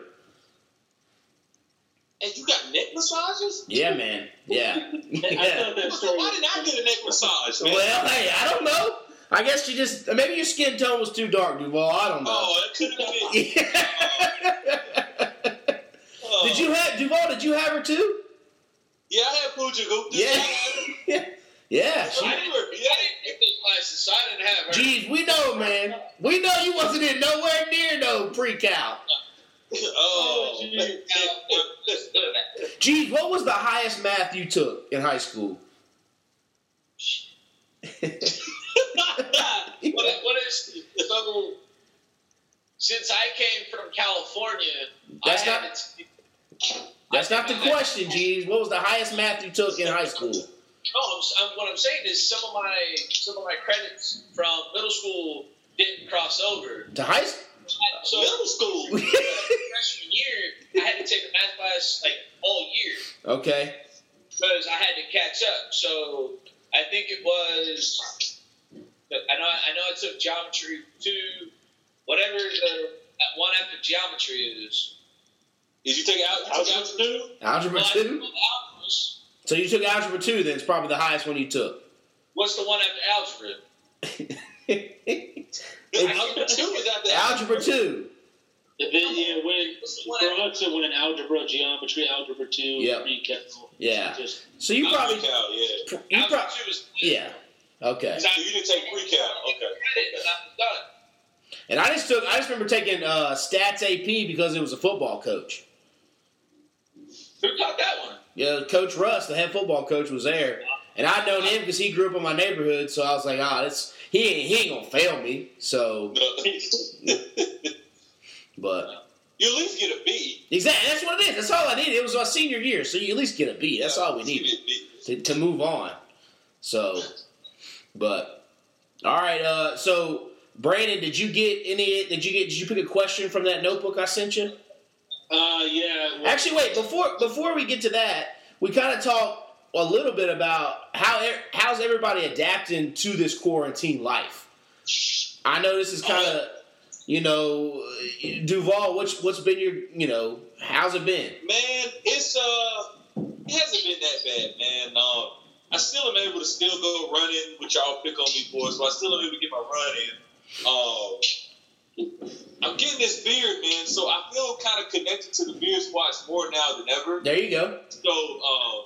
And you got neck massages? Yeah, man. Yeah. [laughs] Yeah. thought that story. Why did I get a neck massage, man? Well, hey, I don't know. I guess you just maybe your skin tone was too dark, Duvall. I don't know. oh, that could have been it. Oh. [laughs] did you oh. have Duvall? Did you have her too? Yeah, I had Pooja Gupta. Yeah, [laughs] yeah. She, I didn't, I didn't take those classes, so I didn't have her. geez, we know, man. We know you wasn't in nowhere near no pre-cal. [laughs] Oh, gee. Now, let's go to that. Geez, what was the highest math you took in high school? [laughs] What, what is so? Since I came from California, That's I not- That's not the question, Geez. What was the highest math you took in high school? No, I'm, I'm, what I'm saying is some of my some of my credits from middle school didn't cross over. To high school? So middle school. [laughs] freshman year, I had to take a math class like all year okay. because I had to catch up. So I think it was. I know. I know. I took geometry two, whatever the that one after geometry is. Did you take out? You took algebra two? Algebra Well, I two. So you took algebra two. Then it's probably the highest one you took. What's the one after algebra? [laughs] Algebra two is after algebra two. The video when for us it went algebra, geometry, algebra two, Yep. pre-cal. Yeah. Just So you probably Pre-cal, yeah. you algebra probably two is yeah. Okay. So you didn't take pre-cal. Okay. And. And I just took I just remember taking uh, stats AP because it was a football coach. Who taught that one? Yeah, Coach Russ, the head football coach, was there, and I'd known him because he grew up in my neighborhood. So I was like, ah, this he ain't he ain't gonna fail me. So, [laughs] but you at least get a B. exactly that's what it is. That's all I needed. It was my senior year, so you at least get a B. That's all we needed didn't need it. to, to move on. So, but All right. Uh, so Brandon, did you get any? Did you get? Did you pick a question from that notebook I sent you? Uh, yeah. well, Actually, wait before before we get to that, we kind of talk a little bit about how how's everybody adapting to this quarantine life. I know this is kind of, you know, Duvall. What's what's been your, you know, how's it been? Man, it's uh, it hasn't been that bad, man. Um, I still am able to still go running, which y'all pick on me for, so I still am able to get my run in. Um, I'm getting this beard, man, so I feel kind of connected to the beard watch more now than ever. There you go. So um,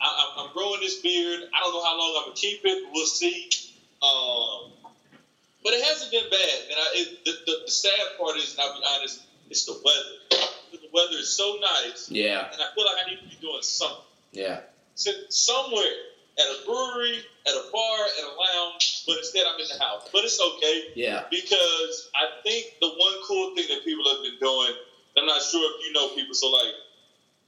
I, I'm- I'm growing this beard. I don't know how long I'm gonna keep it. We'll see. Um, but it hasn't been bad. And I, it, the, the, the sad part is, and I'll be honest, it's the weather. The weather is so nice, Yeah, and I feel like I need to be doing something. yeah, So somewhere at a brewery, at a bar, at a lounge, but instead I'm in the house. But it's okay yeah. because I think the one cool thing that people have been doing, I'm not sure if you know people, so like,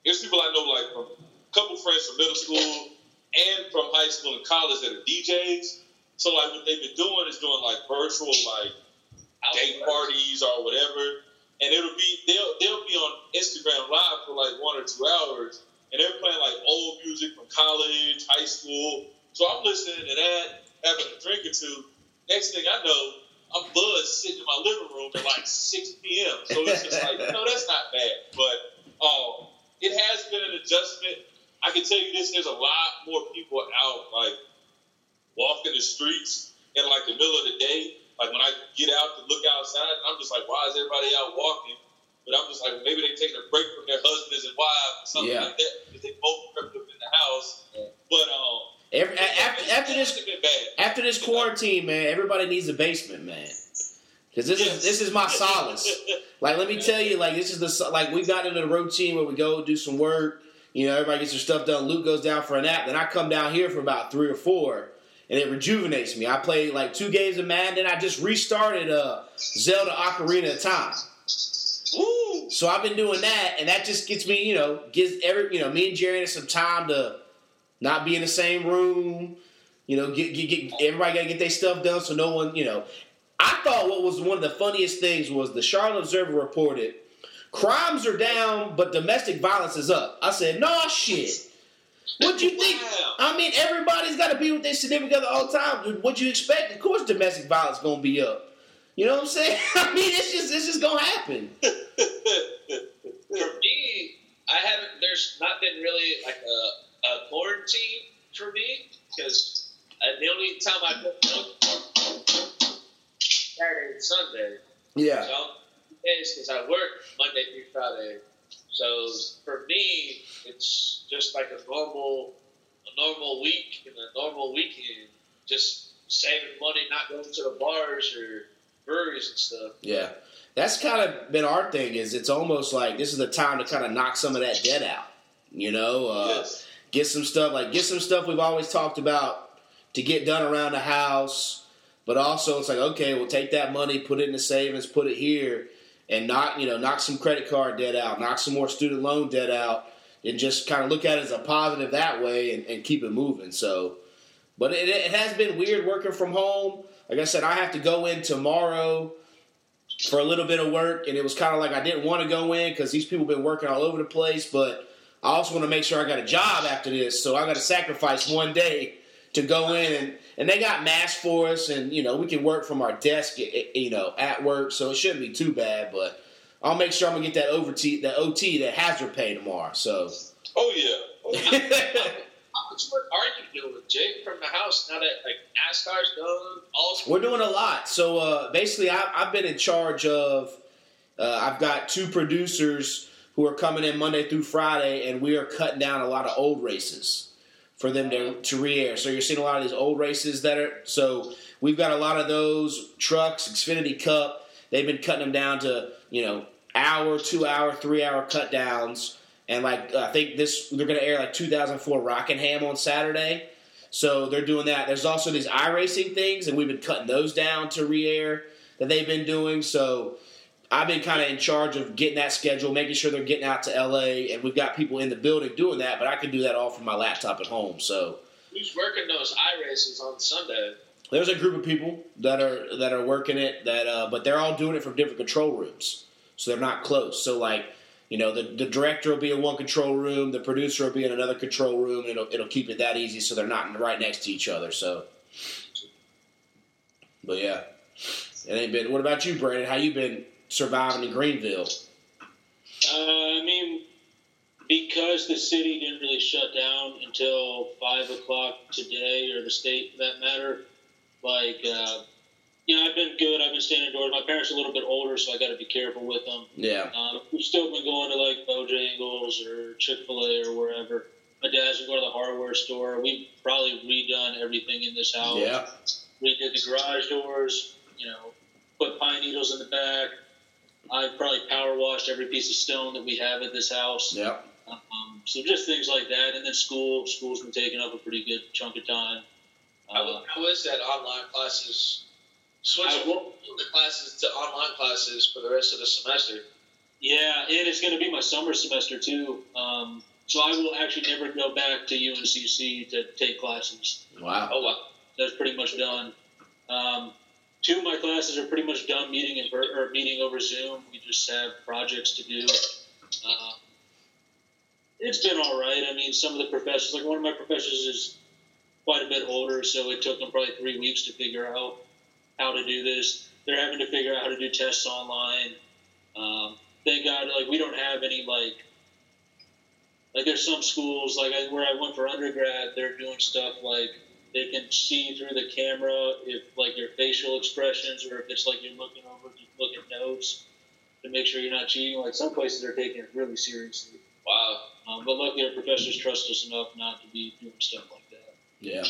there's people I know like from a couple friends from middle school and from high school and college that are DJs. So like what they've been doing is doing like virtual like day parties or whatever. And it'll be they'll they'll be on Instagram live for like one or two hours and they're playing like old music from college, high school. So I'm listening to that, having a drink or two. Next thing I know, I'm buzzed sitting in my living room at like 6 p.m. So it's just like, no, that's not bad. But um, it has been an adjustment. I can tell you this: there's a lot more people out, like walking the streets in like the middle of the day. Like when I get out to look outside, I'm just like, why is everybody out walking? But I'm just like, maybe they're taking a break from their husbands and wives or something Yeah. like that because they both crept up in the house. But um, Every, after, after this hasn't been bad. after this quarantine, man, everybody needs a basement, man. Because this is this is my [laughs] solace. Like, let me tell you, like this is the like we got into the routine where we go do some work. You know, everybody gets their stuff done. Luke goes down for a nap. Then I come down here for about three or four, and it rejuvenates me. I played like two games of Madden. Then I just restarted uh, Zelda Ocarina of Time. So I've been doing that, and that just gets me, you know, gives every, you know, me and Jerry some time to not be in the same room. You know, get, get, get everybody got to get their stuff done, so no one, you know. I thought what was one of the funniest things was the Charlotte Observer reported crimes are down, but domestic violence is up. I said, no shit. What'd you think? Wow. I mean, everybody's got to be with their significant other all the time. What'd you expect? Of course, domestic violence gonna be up. You know what I'm saying? [laughs] I mean, it's just it's just gonna happen. For me, I haven't. There's not been really like a, a quarantine for me because the only time I go Saturday and Sunday. Yeah. So days because I work Monday through Friday. So for me, it's just like a normal, a normal week and a normal weekend. Just saving money, not going to the bars or breweries and stuff. Yeah, that's kind of been our thing. Is it's almost like this is the time to kind of knock some of that debt out. You know, uh, yes. get some stuff like get some stuff we've always talked about to get done around the house. But also, it's like okay, we'll take that money, put it in the savings, put it here, and knock you know knock some credit card debt out, knock some more student loan debt out, and just kind of look at it as a positive that way and, and keep it moving. So, but it, it has been weird working from home. Like I said, I have to go in tomorrow for a little bit of work, and it was kind of like I didn't want to go in because these people been working all over the place. But I also want to make sure I got a job after this, so I got to sacrifice one day to go in and. And they got masks for us, and you know we can work from our desk, you know, at work, so it shouldn't be too bad. But I'll make sure I'm gonna get that OT, that OT, that hazard pay tomorrow. So Oh yeah. Oh, yeah. [laughs] Much are you doing, Jake, from the house now that like NASCAR's done? All We're doing a lot. So uh, basically, I, I've been in charge of. Uh, I've got two producers who are coming in Monday through Friday, and we are cutting down a lot of old races for them to, to re-air. So you're seeing a lot of these old races that are. So we've got a lot of those trucks, Xfinity Cup. They've been cutting them down to you know hour, two hour, three hour cut downs. And like I think this, they're going to air like 2004 Rockingham on Saturday. So they're doing that. There's also these iRacing things, and we've been cutting those down to re-air that they've been doing. So I've been kind of in charge of getting that schedule, making sure they're getting out to LA, and we've got people in the building doing that. But I can do that all from my laptop at home. So Who's working those I races on Sunday? there's a group of people that are that are working it that, uh, but they're all doing it from different control rooms, so they're not close. So like. You know, the, the director will be in one control room, the producer will be in another control room, it'll, it'll keep it that easy so they're not right next to each other. So, but yeah, it ain't been. What about you, Brandon? How you been surviving in Greenville? Uh, I mean, because the city didn't really shut down until five o'clock today, or the state for that matter. Like, uh, you know, I've been good. I've been staying indoors. My parents are a little bit older, so I got to be careful with them. Yeah. Uh, we've still been going to like Bojangles or Chick Fil A or wherever. My dad's been going to the hardware store. We've probably redone everything in this house. Yeah. Redid the garage doors. You know, put pine needles in the back. I've probably power washed every piece of stone that we have at this house. Yeah. Um, so just things like that, and then school. School's been taking up a pretty good chunk of time. How, Uh, how is that online classes? Switching I will- the classes to online classes for the rest of the semester. yeah, and it's going to be my summer semester too. Um, so I will actually never go back to UNCC to take classes. Wow. Oh wow. That's pretty much done. Um, two of my classes are pretty much done meeting in or meeting over Zoom. We just have projects to do. Uh, it's been all right. I mean, some of the professors, like one of my professors, is quite a bit older, so it took them probably three weeks to figure out how to do this. They're having to figure out how to do tests online. Um, thank God, like we don't have any like like there's some schools like I, where I went for undergrad, they're doing stuff like they can see through the camera if like your facial expressions or if it's like you're looking over to look at notes to make sure you're not cheating. Like some places are taking it really seriously. Wow. Um, but luckily, our professors trust us enough not to be doing stuff like that. Yeah.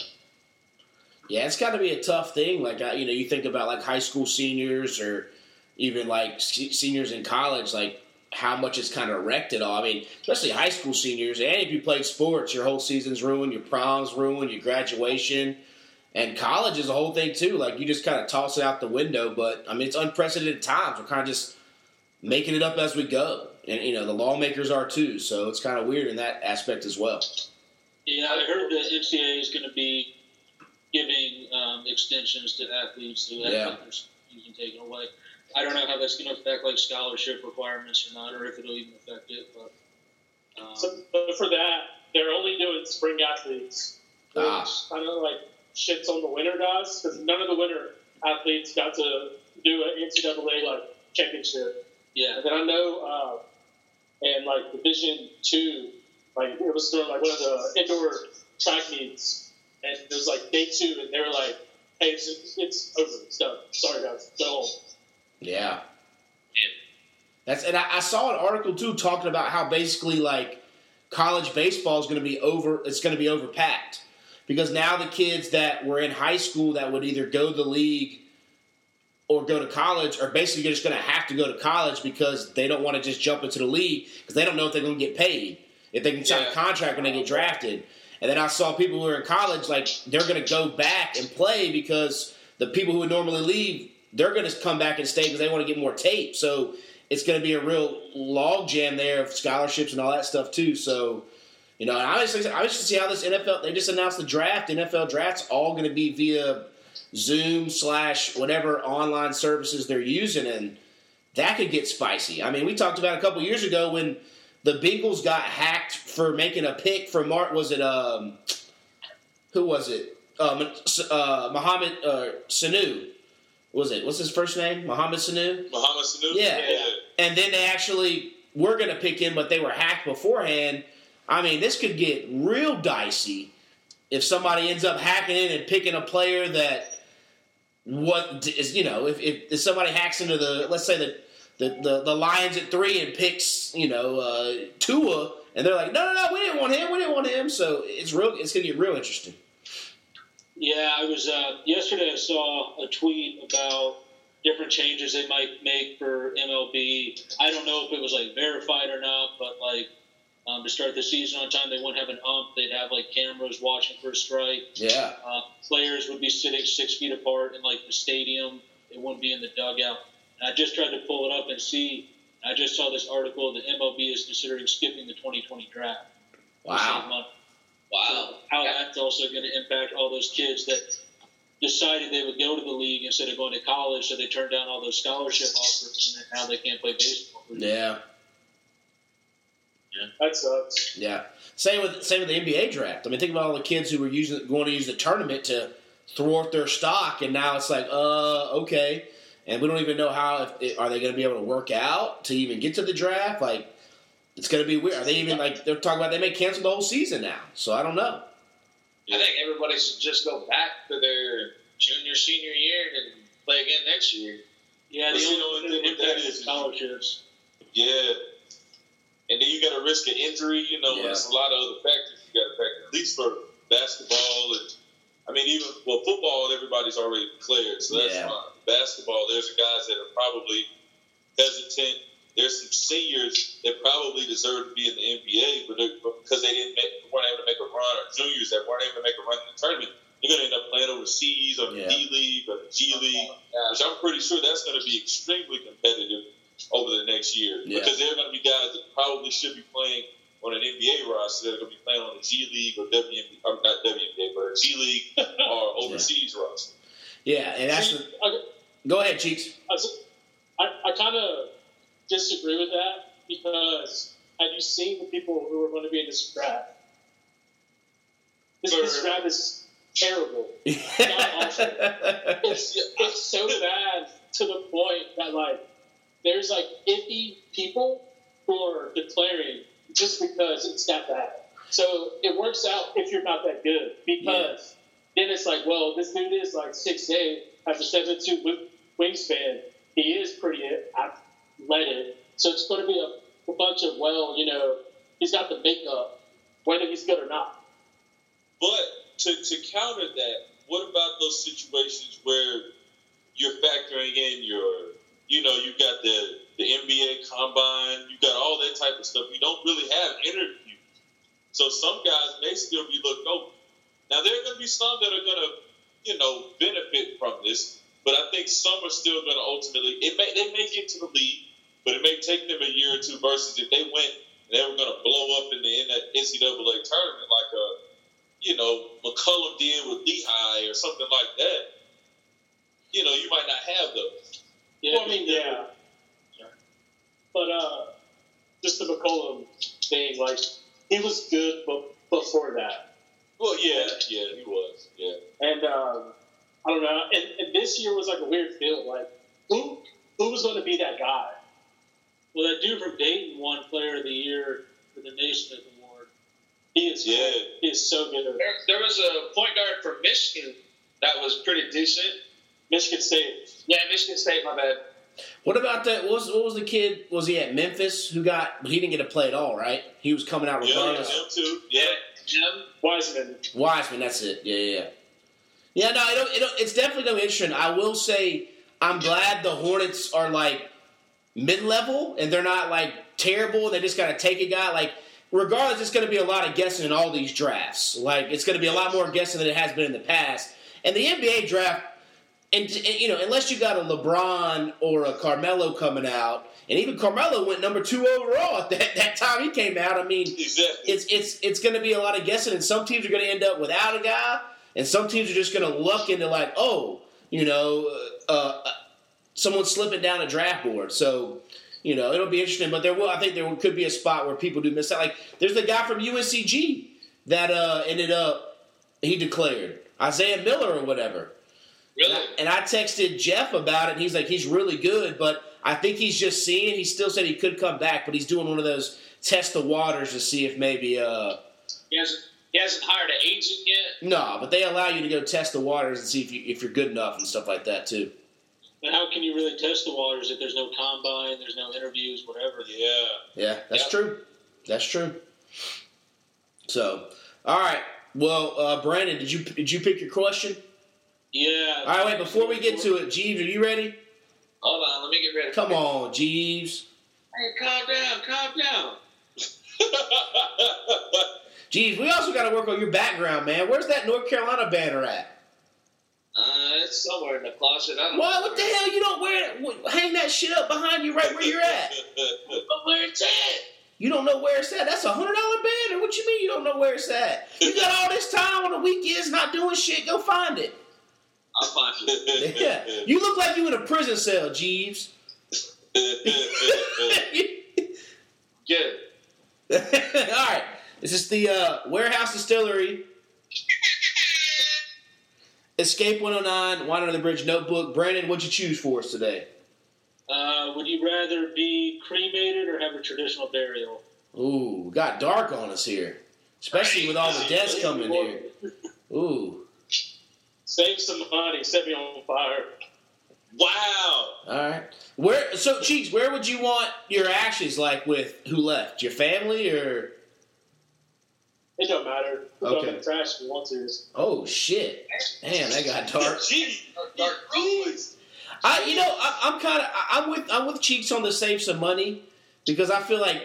Yeah, it's got to be a tough thing. Like, I- you know, you think about like high school seniors or even like se- seniors in college, like how much it's kind of wrecked it all. I mean, especially high school seniors. And if you played sports, your whole season's ruined, your prom's ruined, your graduation. And college is a whole thing too. Like, you just kind of toss it out the window. But, I mean, it's unprecedented times. We're kind of just making it up as we go. And, you know, the lawmakers are too. So it's kind of weird in that aspect as well. Yeah, I heard the NCAA is going to be giving um, extensions to athletes who have Yeah. their season taken away. I don't know how that's going to affect like scholarship requirements or not, or if it'll even affect it. But um, So, but for that, they're only doing spring athletes, which Ah. kind of like shits on the winter guys because none of the winter athletes got to do an NCAA like championship. yeah, And then I know, uh, in like Division Two, like it was during like one of the indoor track meets, and it was like day two, and they were like, "Hey, it's, it's over, it's done. Sorry guys, go home." Yeah. That's and I, I saw an article too talking about how basically like college baseball is going to be over. It's going to be overpacked because now the kids that were in high school that would either go to the league or go to college are basically just going to have to go to college because they don't want to just jump into the league because they don't know if they're going to get paid if they can sign a contract when they get drafted. And then I saw people who are in college like they're going to go back and play because the people who would normally leave they're going to come back and stay because they want to get more tape. So it's going to be a real logjam there of scholarships and all that stuff too. So you know, and I was I just to see how this NFL they just announced the draft. NFL draft's all going to be via Zoom slash whatever online services they're using, and that could get spicy. I mean, we talked about a couple years ago when the Bengals got hacked for making a pick for Mark. Was it um, who was it? Um, uh, Mohamed uh, Sanu. Was it? What's his first name? Mohamed Sanu. Mohamed Sanu. Yeah. And then they actually were going to pick him, but they were hacked beforehand. I mean, this could get real dicey if somebody ends up hacking in and picking a player that what is you know if, if, if somebody hacks into the let's say the the, the the Lions at three and picks you know uh, Tua and they're like no no no we didn't want him we didn't want him so it's real it's gonna get real interesting. Yeah, I was uh, yesterday. I saw a tweet about different changes they might make for MLB. I don't know if it was like verified or not, but like um, to start the season on time, they wouldn't have an ump. They'd have like cameras watching for a strike. Yeah, Uh, players would be sitting six feet apart in like the stadium. It wouldn't be in the dugout. And I just tried to pull it up and see. I just saw this article that MLB is considering skipping the 2020 draft. to save wow. money. Wow. How that's also going to impact all those kids that decided they would go to the league instead of going to college, so they turned down all those scholarship offers, and then now they can't play baseball. Yeah, That sucks. yeah. Same with same with the NBA draft. I mean, think about all the kids who were using going to use the tournament to thwart their stock, and now it's like, uh, okay, and we don't even know how if, are they going to be able to work out to even get to the draft. Like, it's going to be weird. Are they even like they're talking about they may cancel the whole season now? So I don't know. I think everybody should just go back to their junior, senior year and play again next year. Yeah, the only thing the- that what that impacts is- is scholarships. Yeah. And then you got to risk an injury. You know, Yeah. there's a lot of other factors you got to factor. At least for basketball and I mean, even well, football, everybody's already declared, so that's Yeah. fine. Basketball, there's guys that are probably hesitant. There's some seniors that probably deserve to be in the NBA, but because they didn't make, weren't able to make a run, or juniors that weren't able to make a run in the tournament, they're going to end up playing overseas or the Yeah. D League or the G League, Yeah. which I'm pretty sure that's going to be extremely competitive over the next year Yeah. because there are going to be guys that probably should be playing on an NBA roster that are going to be playing on the G League or WNBA, or not WNBA, but a G League [laughs] or overseas roster. Yeah, and that's the, I, go ahead, cheeks. I, I kind of disagree with that because have you seen the people who are going to be in this draft? This, this draft is terrible. [laughs] It's, it's so bad to the point that like there's like 50 people who are declaring just because it's that bad. So it works out if you're not that good because then it's like, well, this dude is like six eight, has a seven two wingspan. He is pretty athletic, so it's going to be a, a bunch of well, you know, he's got the makeup, whether he's good or not. But to, to counter that, what about those situations where you're factoring in your, you know, you've got the the NBA combine, you got all that type of stuff. You don't really have interviews, so some guys may still be looked over. Now there are going to be some that are going to, you know, benefit from this, but I think some are still going to ultimately. It may they may get to the league, but it may take them a year or two. Versus if they went and they were going to blow up in the NCAA tournament like a you know, McCollum did with Lehigh or something like that, you know, you might not have those. Yeah, Well, I mean, yeah. But uh, just the McCollum thing, like he was good, but before that, Well, yeah, yeah, he was, yeah. and um, I don't know. And, and this year was like a weird feel. Like who who was going to be that guy? Well, that dude from Dayton won Player of the Year for the Naismith Award. He is Yeah. he is so good. There, there was a point guard from Michigan that was pretty decent. Michigan State. Yeah, Michigan State, my bad. What about that? What was, what was the kid? Was he at Memphis who got? He didn't get to play at all, right? He was coming out Yeah, regardless. him too. Yeah, Jim. Wiseman. Wiseman, that's it. Yeah, yeah, yeah. Yeah, no, it, don't- it, don't- it's definitely gonna be interesting. I will say, I'm glad the Hornets are like mid-level and they're not like terrible. They just gotta take a guy. Like, regardless, it's gonna be a lot of guessing in all these drafts. Like, it's gonna be a lot more guessing than it has been in the past. And the NBA draft, and, and you know, unless you got a LeBron or a Carmelo coming out, and even Carmelo went number two overall at that, that time he came out. I mean, Exactly. it's it's it's going to be a lot of guessing, and some teams are going to end up without a guy, and some teams are just going to luck into like, oh, you know, uh, uh, someone slipping down a draft board. So, you know, it'll be interesting. But there will, I think, there could be a spot where people do miss out. Like, there's the guy from UNCG that uh, ended up he declared Isaiah Miller or whatever. And Really? I, and I texted Jeff about it, and he's like, he's really good, but I think he's just seeing. He still said he could come back, but he's doing one of those test the waters to see if maybe. uh He hasn't, he hasn't hired an agent yet. No, but they allow you to go test the waters and see if you if you're good enough and stuff like that too. But how can you really test the waters if there's no combine, there's no interviews, whatever? yeah. Yeah, that's Yep. true. That's true. So, all right. Well, uh, Brandon, did you did you pick your question? Yeah. All right, wait. Before we get to it, Jeebs, are you ready? Hold on, let me get ready. Come on, Jeebs. Hey, calm down, calm down. [laughs] Jeebs, we also got to work on your background, man. Where's that North Carolina banner at? Uh, it's somewhere in the closet. I don't Why? What the hell? You don't wear it? Hang that shit up behind you, right where you're at. [laughs] But where it's at? You don't know where it's at. That's a hundred dollar banner. What you mean you don't know where it's at? You got all this time on the weekends not doing shit. Go find it. I'm fine. [laughs] Yeah, you look like you in a prison cell, Jeebs. Good. [laughs] All right, this is the uh, Warehouse Distillery. Escape 109, Wine Under the Bridge Notebook. Brandon, what'd you choose for us today? Uh, would you rather be cremated or have a traditional burial? Ooh, got dark on us here, especially with all the deaths coming here. [laughs] Ooh, Save some money, set me on fire. wow. all right. Where so Cheeks, where would you want your ashes? Like with who left? Your family or? It don't matter. Throw Okay. them in the trash if you want to. Oh shit! Man, that got dark. Gee, Dark jeez. I, you know, I, I'm kind of, I'm with, I'm with Cheeks on the save some money because I feel like,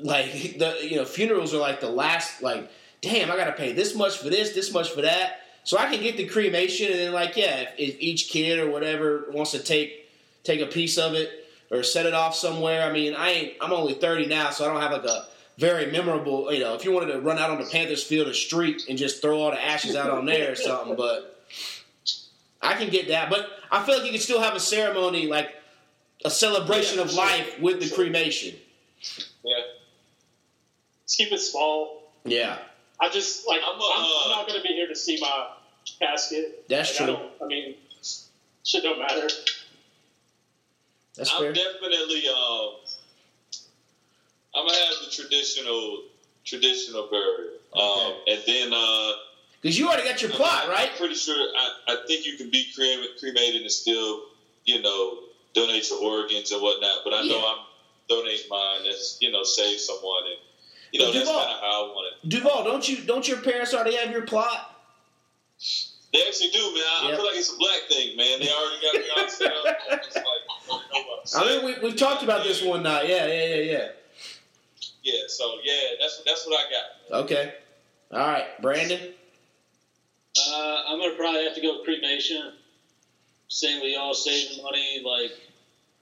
like [laughs] the, you know, funerals are like the last, like, damn, I got to pay this much for this, this much for that, so I can get the cremation and then like, yeah, if, if each kid or whatever wants to take, take a piece of it or set it off somewhere. I mean, I ain't, I'm only 30 now, so I don't have like a very memorable, you know, if you wanted to run out on the Panthers field or street and just throw all the ashes out on there or [laughs] something, but. I can get that, but I feel like you can still have a ceremony, like a celebration Yeah, of sure. life with the cremation. Yeah. Just keep it small. Yeah, I just like I'm I'm, uh, I'm, not going to be here to see my casket. that's Like, I true. don't. I mean, shit don't matter. That's fair. I'm fair. definitely um I'm gonna have the traditional traditional burial. Um and then uh Because you already got your plot, I'm, right? I'm pretty sure I, I think you can be cremated, cremated and still, you know, donate your organs and whatnot. But I know I'm donating mine that's, you know, save someone and you know, But that's Duvall- kinda how I want it. Duvall, don't you don't your parents already have your plot? They actually do, man. I, Yep. I feel like it's a black thing, man. They already got me on sale. [laughs] It's like, I don't know what to I mean, we we've talked about this one night. Yeah, yeah, yeah, yeah. Yeah, so yeah, that's that's what I got. Okay. All right, Brandon. Uh, I'm gonna probably have to go cremation. Same with y'all, saving money. Like,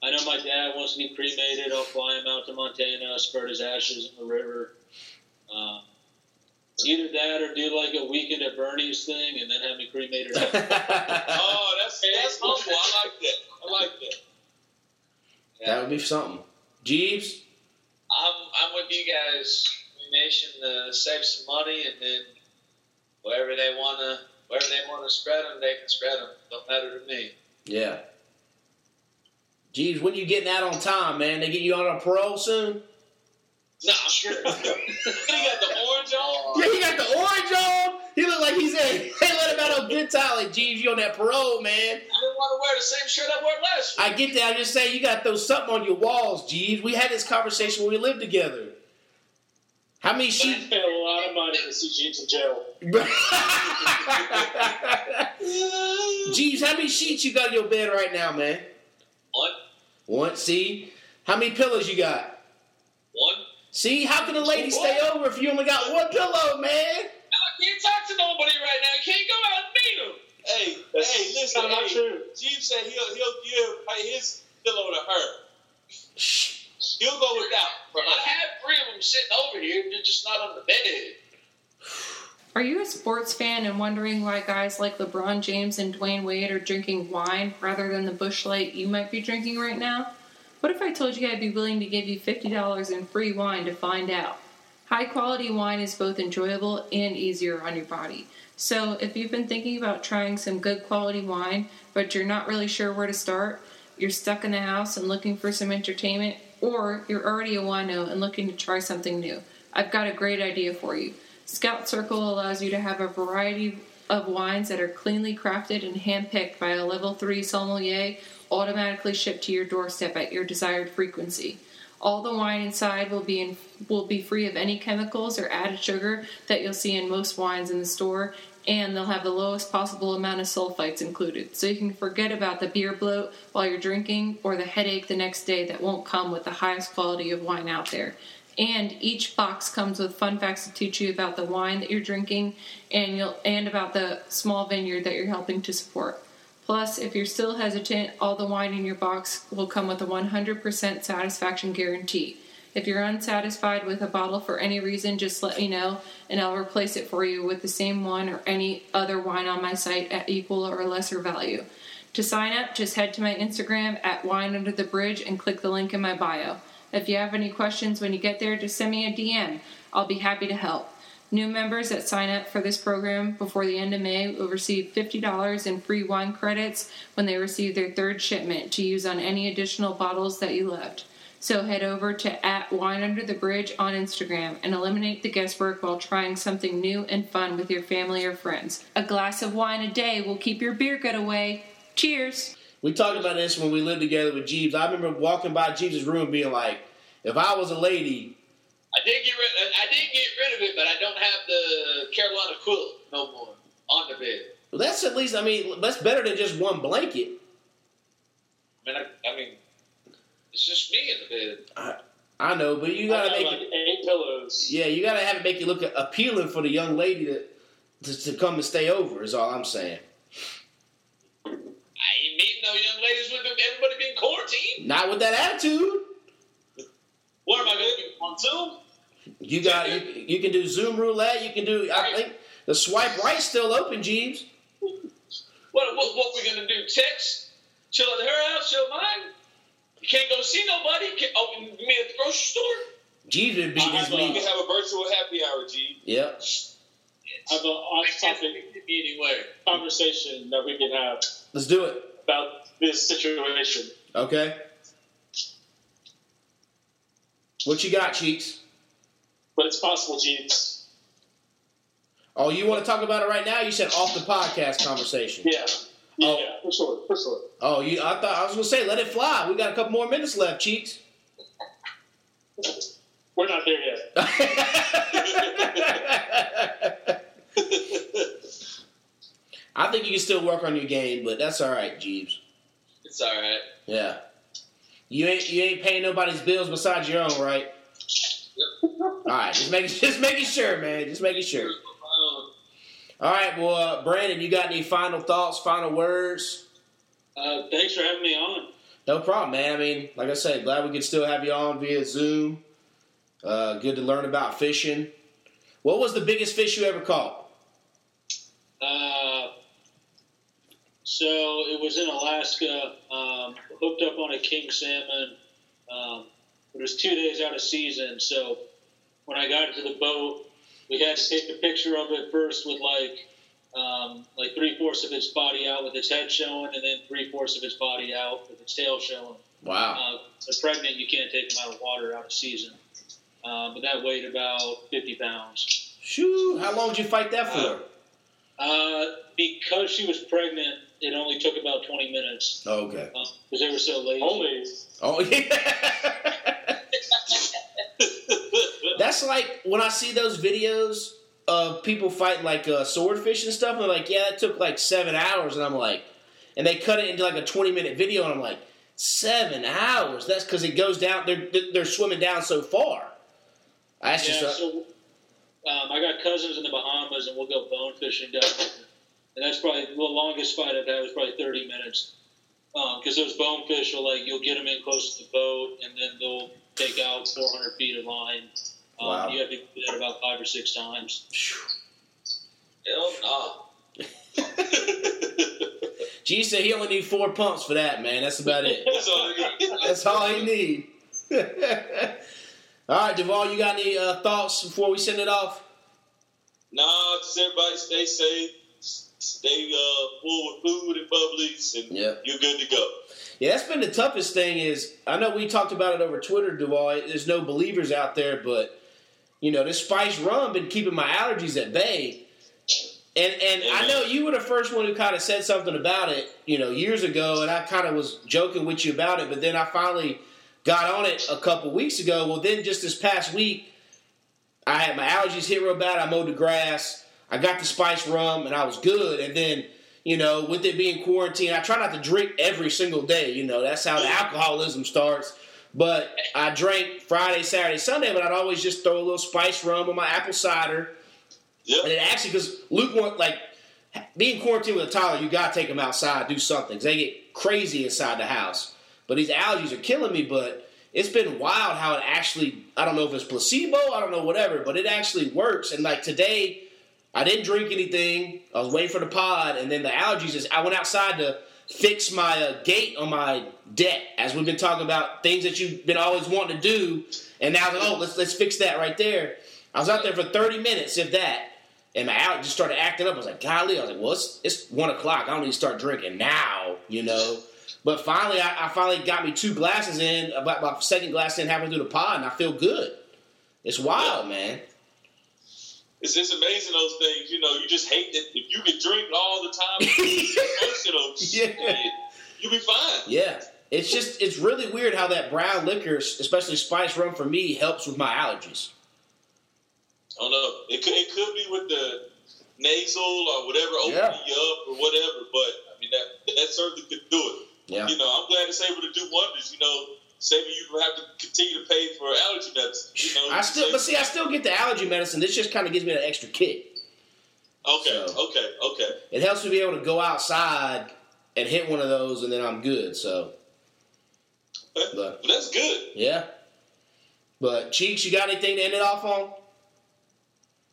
I know my dad wants to be cremated. I'll fly him out to Montana, spread his ashes in the river. Um, either that or do like a weekend at Bernie's thing, and then have me cremated. [laughs] Oh, that's that's humble. I like that. I like that. that would be something. Jeebs. I'm I'm with you guys. Nation to save some money, and then wherever they wanna wherever they wanna spread them, they can spread them. Don't matter to me. Yeah. Jeebs, when you getting out on time, man? They get you out on parole soon? No, I'm sure. [laughs] He got the orange on. Yeah, he got the orange on. He looked like he said, [laughs] they let him out on good time. Like, Jeebs, you on that parole, man. I didn't want to wear the same shirt I wore last week. I get that. I'm just saying you got to throw something on your walls, Jeebs. We had this conversation when we lived together. How many I sheets? [laughs] a lot of money to see Jeebs in jail. Jeebs, how many sheets you got in your bed right now, man? One, One. See, how many pillows you got? one. See, how can a lady stay over if you only got one pillow, man? No, I can't talk to nobody right now. I can't go out and meet them. Hey, That's hey, listen, not hey, true. Jeebs said he'll he'll give hey, his pillow to her. He'll go without for I have three of them sitting over here. They're just not on the bed. Are you a sports fan and wondering why guys like LeBron James and Dwyane Wade are drinking wine rather than the Busch Light you might be drinking right now? What if I told you I'd be willing to give you $50 in free wine to find out? High quality wine is both enjoyable and easier on your body. So, if you've been thinking about trying some good quality wine, but you're not really sure where to start, you're stuck in the house and looking for some entertainment, or you're already a wino and looking to try something new, I've got a great idea for you. Scout & Cellar allows you to have a variety of wines that are cleanly crafted and handpicked by a level 3 sommelier, automatically shipped to your doorstep at your desired frequency. All the wine inside will be in, will be free of any chemicals or added sugar that you'll see in most wines in the store, and they'll have the lowest possible amount of sulfites included. So you can forget about the beer bloat while you're drinking or the headache the next day that won't come with the highest quality of wine out there. And each box comes with fun facts to teach you about the wine that you're drinking and you'll and about the small vineyard that you're helping to support. Plus, if you're still hesitant, all the wine in your box will come with a 100% satisfaction guarantee. If you're unsatisfied with a bottle for any reason, just let me know and I'll replace it for you with the same one or any other wine on my site at equal or lesser value. To sign up, just head to my Instagram at Wine Under the Bridge and click the link in my bio. If you have any questions when you get there, just send me a DM. I'll be happy to help. New members that sign up for this program before the end of May will receive $50 in free wine credits when they receive their third shipment to use on any additional bottles that you left. So head over to at Wine Under the Bridge on Instagram and eliminate the guesswork while trying something new and fun with your family or friends. A glass of wine a day will keep your beer gut away. Cheers! We talked about this when we lived together with Jeebs. I remember walking by Jeebs' room being like, if I was a lady, I did get rid. I did get rid of it, but I don't have the Carolina quilt no more on the bed. well, that's at least, I mean, that's better than just one blanket. I mean, I, I mean, it's just me in the bed. I know, but you gotta have make like it, eight pillows. yeah, you gotta have it make you look appealing for the young lady to, to, to come and stay over, is all I'm saying. I ain't meeting no young ladies with everybody being quarantined. Not with that attitude. What am I going to do on Zoom? You got you, you can do Zoom roulette. You can do. I think the swipe right's still open, Jeebs. What what, what we going to do? Text? Chill at her house, chill mine. You can't go see nobody. Can, oh, you mean at the grocery store? Jeebs would beat I his have, a, we can have a virtual happy hour, Jeebs. Yep. I have an off-topic get me anywhere. conversation that we can have Let's do it. about this situation. Okay. What you got, Cheeks? But it's possible, Jeebs. Oh, you want to talk about it right now? You said off the podcast conversation. Yeah. Yeah, Oh. yeah, for sure, for sure. Oh, you? I thought I was gonna say let it fly. We got a couple more minutes left, Cheeks. We're not there yet. [laughs] I think you can still work on your game, but that's all right, Jeebs. It's all right. Yeah. You ain't you ain't paying nobody's bills besides your own, right? Yep. All right, just making [laughs] just making sure, man. Just making sure. All right, well, uh, Brandon, you got any final thoughts, final words? Uh, thanks for having me on. No problem, man. I mean, like I said, glad we could still have you on via Zoom. Uh, good to learn about fishing. What was the biggest fish you ever caught? Uh, so it was in Alaska. Um, hooked up on a king salmon. Um, it was two days out of season, so when I got to the boat, we had to take a picture of it first with like um, like three fourths of its body out with its head showing, and then three fourths of its body out with its tail showing. Wow. Uh, so pregnant, you can't take them out of water out of season. Uh, but that weighed about 50 pounds. Shoo! How long did you fight that for? Uh, because she was pregnant, it only took about 20 minutes Oh, okay. because they were so lazy. Only. Oh yeah. [laughs] That's like when I see those videos of people fighting like uh, swordfish and stuff. And they're like, yeah, it took like seven hours, and I'm like, and they cut it into like a 20 minute video, and I'm like, seven hours? That's because it goes down. They're they're swimming down so far. That's yeah, just. so um, I got cousins in the Bahamas, and we'll go bone fishing down there. And that's probably the longest fight I've had was probably 30 minutes. Because those bonefish will like you'll get them in close to the boat, and then they'll take out 400 feet of line. Um, Wow. You have to do that about five or six times. hell no. [laughs] G said he only need four pumps for that, man. That's about it. That's all I got. That's all he need. [laughs] all right, Duvall, you got any uh, thoughts before we send it off? Nah, just everybody stay safe, stay uh, full with food and bubblies, and Yeah. you're good to go. Yeah, that's been the toughest thing. Is I know we talked about it over Twitter, Duvall. There's no believers out there, but you know this spice rum been keeping my allergies at bay. And and I know you were the first one who kind of said something about it, you know, years ago, and I kind of was joking with you about it. But then I finally got on it a couple weeks ago. Well, then just this past week, I had my allergies hit real bad. I mowed the grass. I got the spice rum, and I was good. And then you know, with it being quarantine, I try not to drink every single day. You know, that's how the alcoholism starts. But I drank Friday, Saturday, Sunday, but I'd always just throw a little spice rum on my apple cider. Yep. And it actually, because Luke want like being quarantined with a toddler, you gotta take them outside, do something. they get crazy inside the house. But these allergies are killing me. But it's been wild how it actually. I don't know if it's placebo. I don't know whatever, but it actually works. And like today, I didn't drink anything. I was waiting for the pod, and then the allergies. Is I went outside to fix my uh, gate on my deck, as we've been talking about things that you've been always wanting to do, and now like, oh, let's let's fix that right there. I was out there for thirty minutes, if that, and my allergies just started acting up. I was like, golly, I was like, well, it's, it's one o'clock. I don't need to start drinking now, you know. But finally, I, I finally got me two glasses in, about my second glass in halfway through the pod, and I feel good. It's wild, man. It's just amazing those things. You know, you just hate that if you could drink all the time, [laughs] Yeah. you'll be fine. Yeah. It's just it's really weird how that brown liquor, especially spice rum for me, helps with my allergies. I don't know. It could it could be with the nasal or whatever opening Yeah. you up or whatever, but I mean that that certainly could do it. Yeah. You know, I'm glad it's able to do wonders. You know, saving you from having to continue to pay for allergy medicine. You know, I still but see I still get the allergy medicine. This just kinda gives me an extra kick. Okay, So- okay, okay. It helps me be able to go outside and hit one of those and then I'm good. So But But- that's good. yeah. But Cheeks, you got anything to end it off on?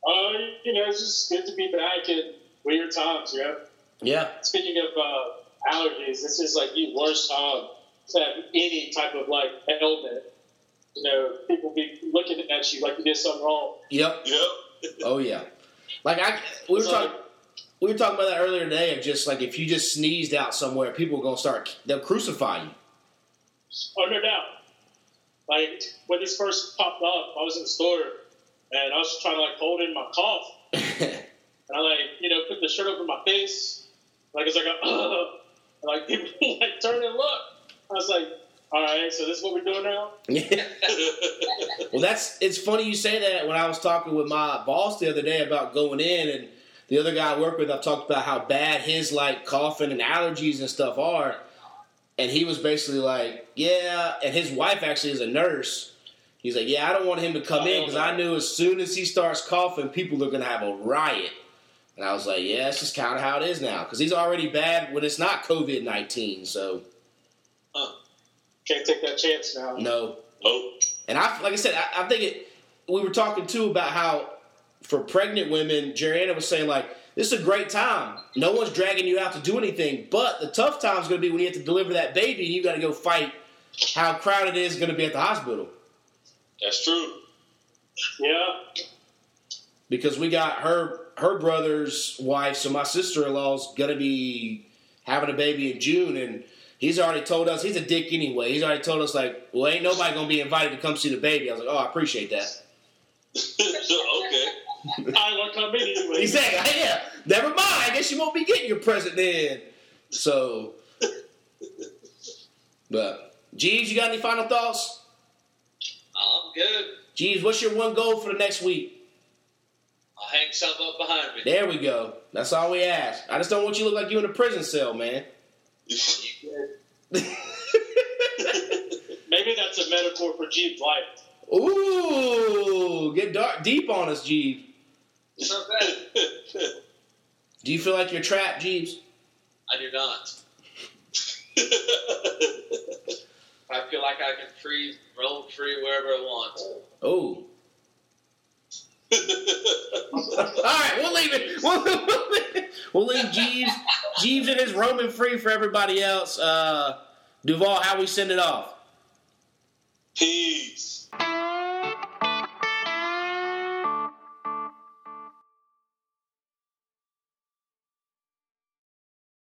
Uh, you know, it's just good to be back in weird times, you know. Yeah. Speaking of uh, allergies, this is like the worst time to have any type of like ailment. You know, people be looking at you like you did something wrong. Yep. Yep. Oh yeah. Like I we were It's talking like- we were talking about that earlier today of just like if you just sneezed out somewhere, people are gonna start they'll crucify you. Oh, no doubt. Like when this first popped up, I was in the store and I was trying to like hold in my cough, [laughs] and I like you know put the shirt over my face, like it's like a and, [clears throat] [laughs] like people like turn and look. I was like, all right, so this is what we're doing now. Yeah. [laughs] Well, that's it's funny you say that. When I was talking with my boss the other day about going in, and the other guy I work with, I talked about how bad his like coughing and allergies and stuff are, and he was basically like, "Yeah," and his wife actually is a nurse. He's like, "Yeah, I don't want him to come oh, in because I knew as soon as he starts coughing, people are gonna have a riot." And I was like, "Yeah, it's just kind of how it is now because he's already bad when it's not COVID nineteen." So Can't take that chance now. no, oh, And I, like I said, I, I think it. We were talking too about how for pregnant women, Jerriana was saying like this is a great time. No one's dragging you out to do anything, but the tough time is going to be when you have to deliver that baby and you got to go fight how crowded it is going to be at the hospital that's true. Yeah, because we got her her brother's wife, so my sister in law's going to be having a baby in June and. He's already told us he's a dick anyway. He's already told us like, well, ain't nobody gonna be invited to come see the baby. I was like, oh, I appreciate that. [laughs] okay. [laughs] I want to come in anyway. He [laughs] said, yeah, never mind. I guess you won't be getting your present then. So, but, Jeebs, you got any final thoughts? I'm good. Jeebs, what's your one goal for the next week? I'll hang something up behind me. There we go. That's all we ask. I just don't want you to look like you in a prison cell, man. [laughs] Maybe that's a metaphor for Jeebs' life. Ooh, get dark, deep on us, Jeebs. It's not bad. Do you feel like you're trapped, Jeebs? I do not. [laughs] I feel like I can free, roam free wherever I want. Oh. [laughs] All right, we'll leave it. [laughs] We'll, leave Jeebs, Jeebs and his roaming free for everybody else. Uh, Duvall, how we send it off? Peace.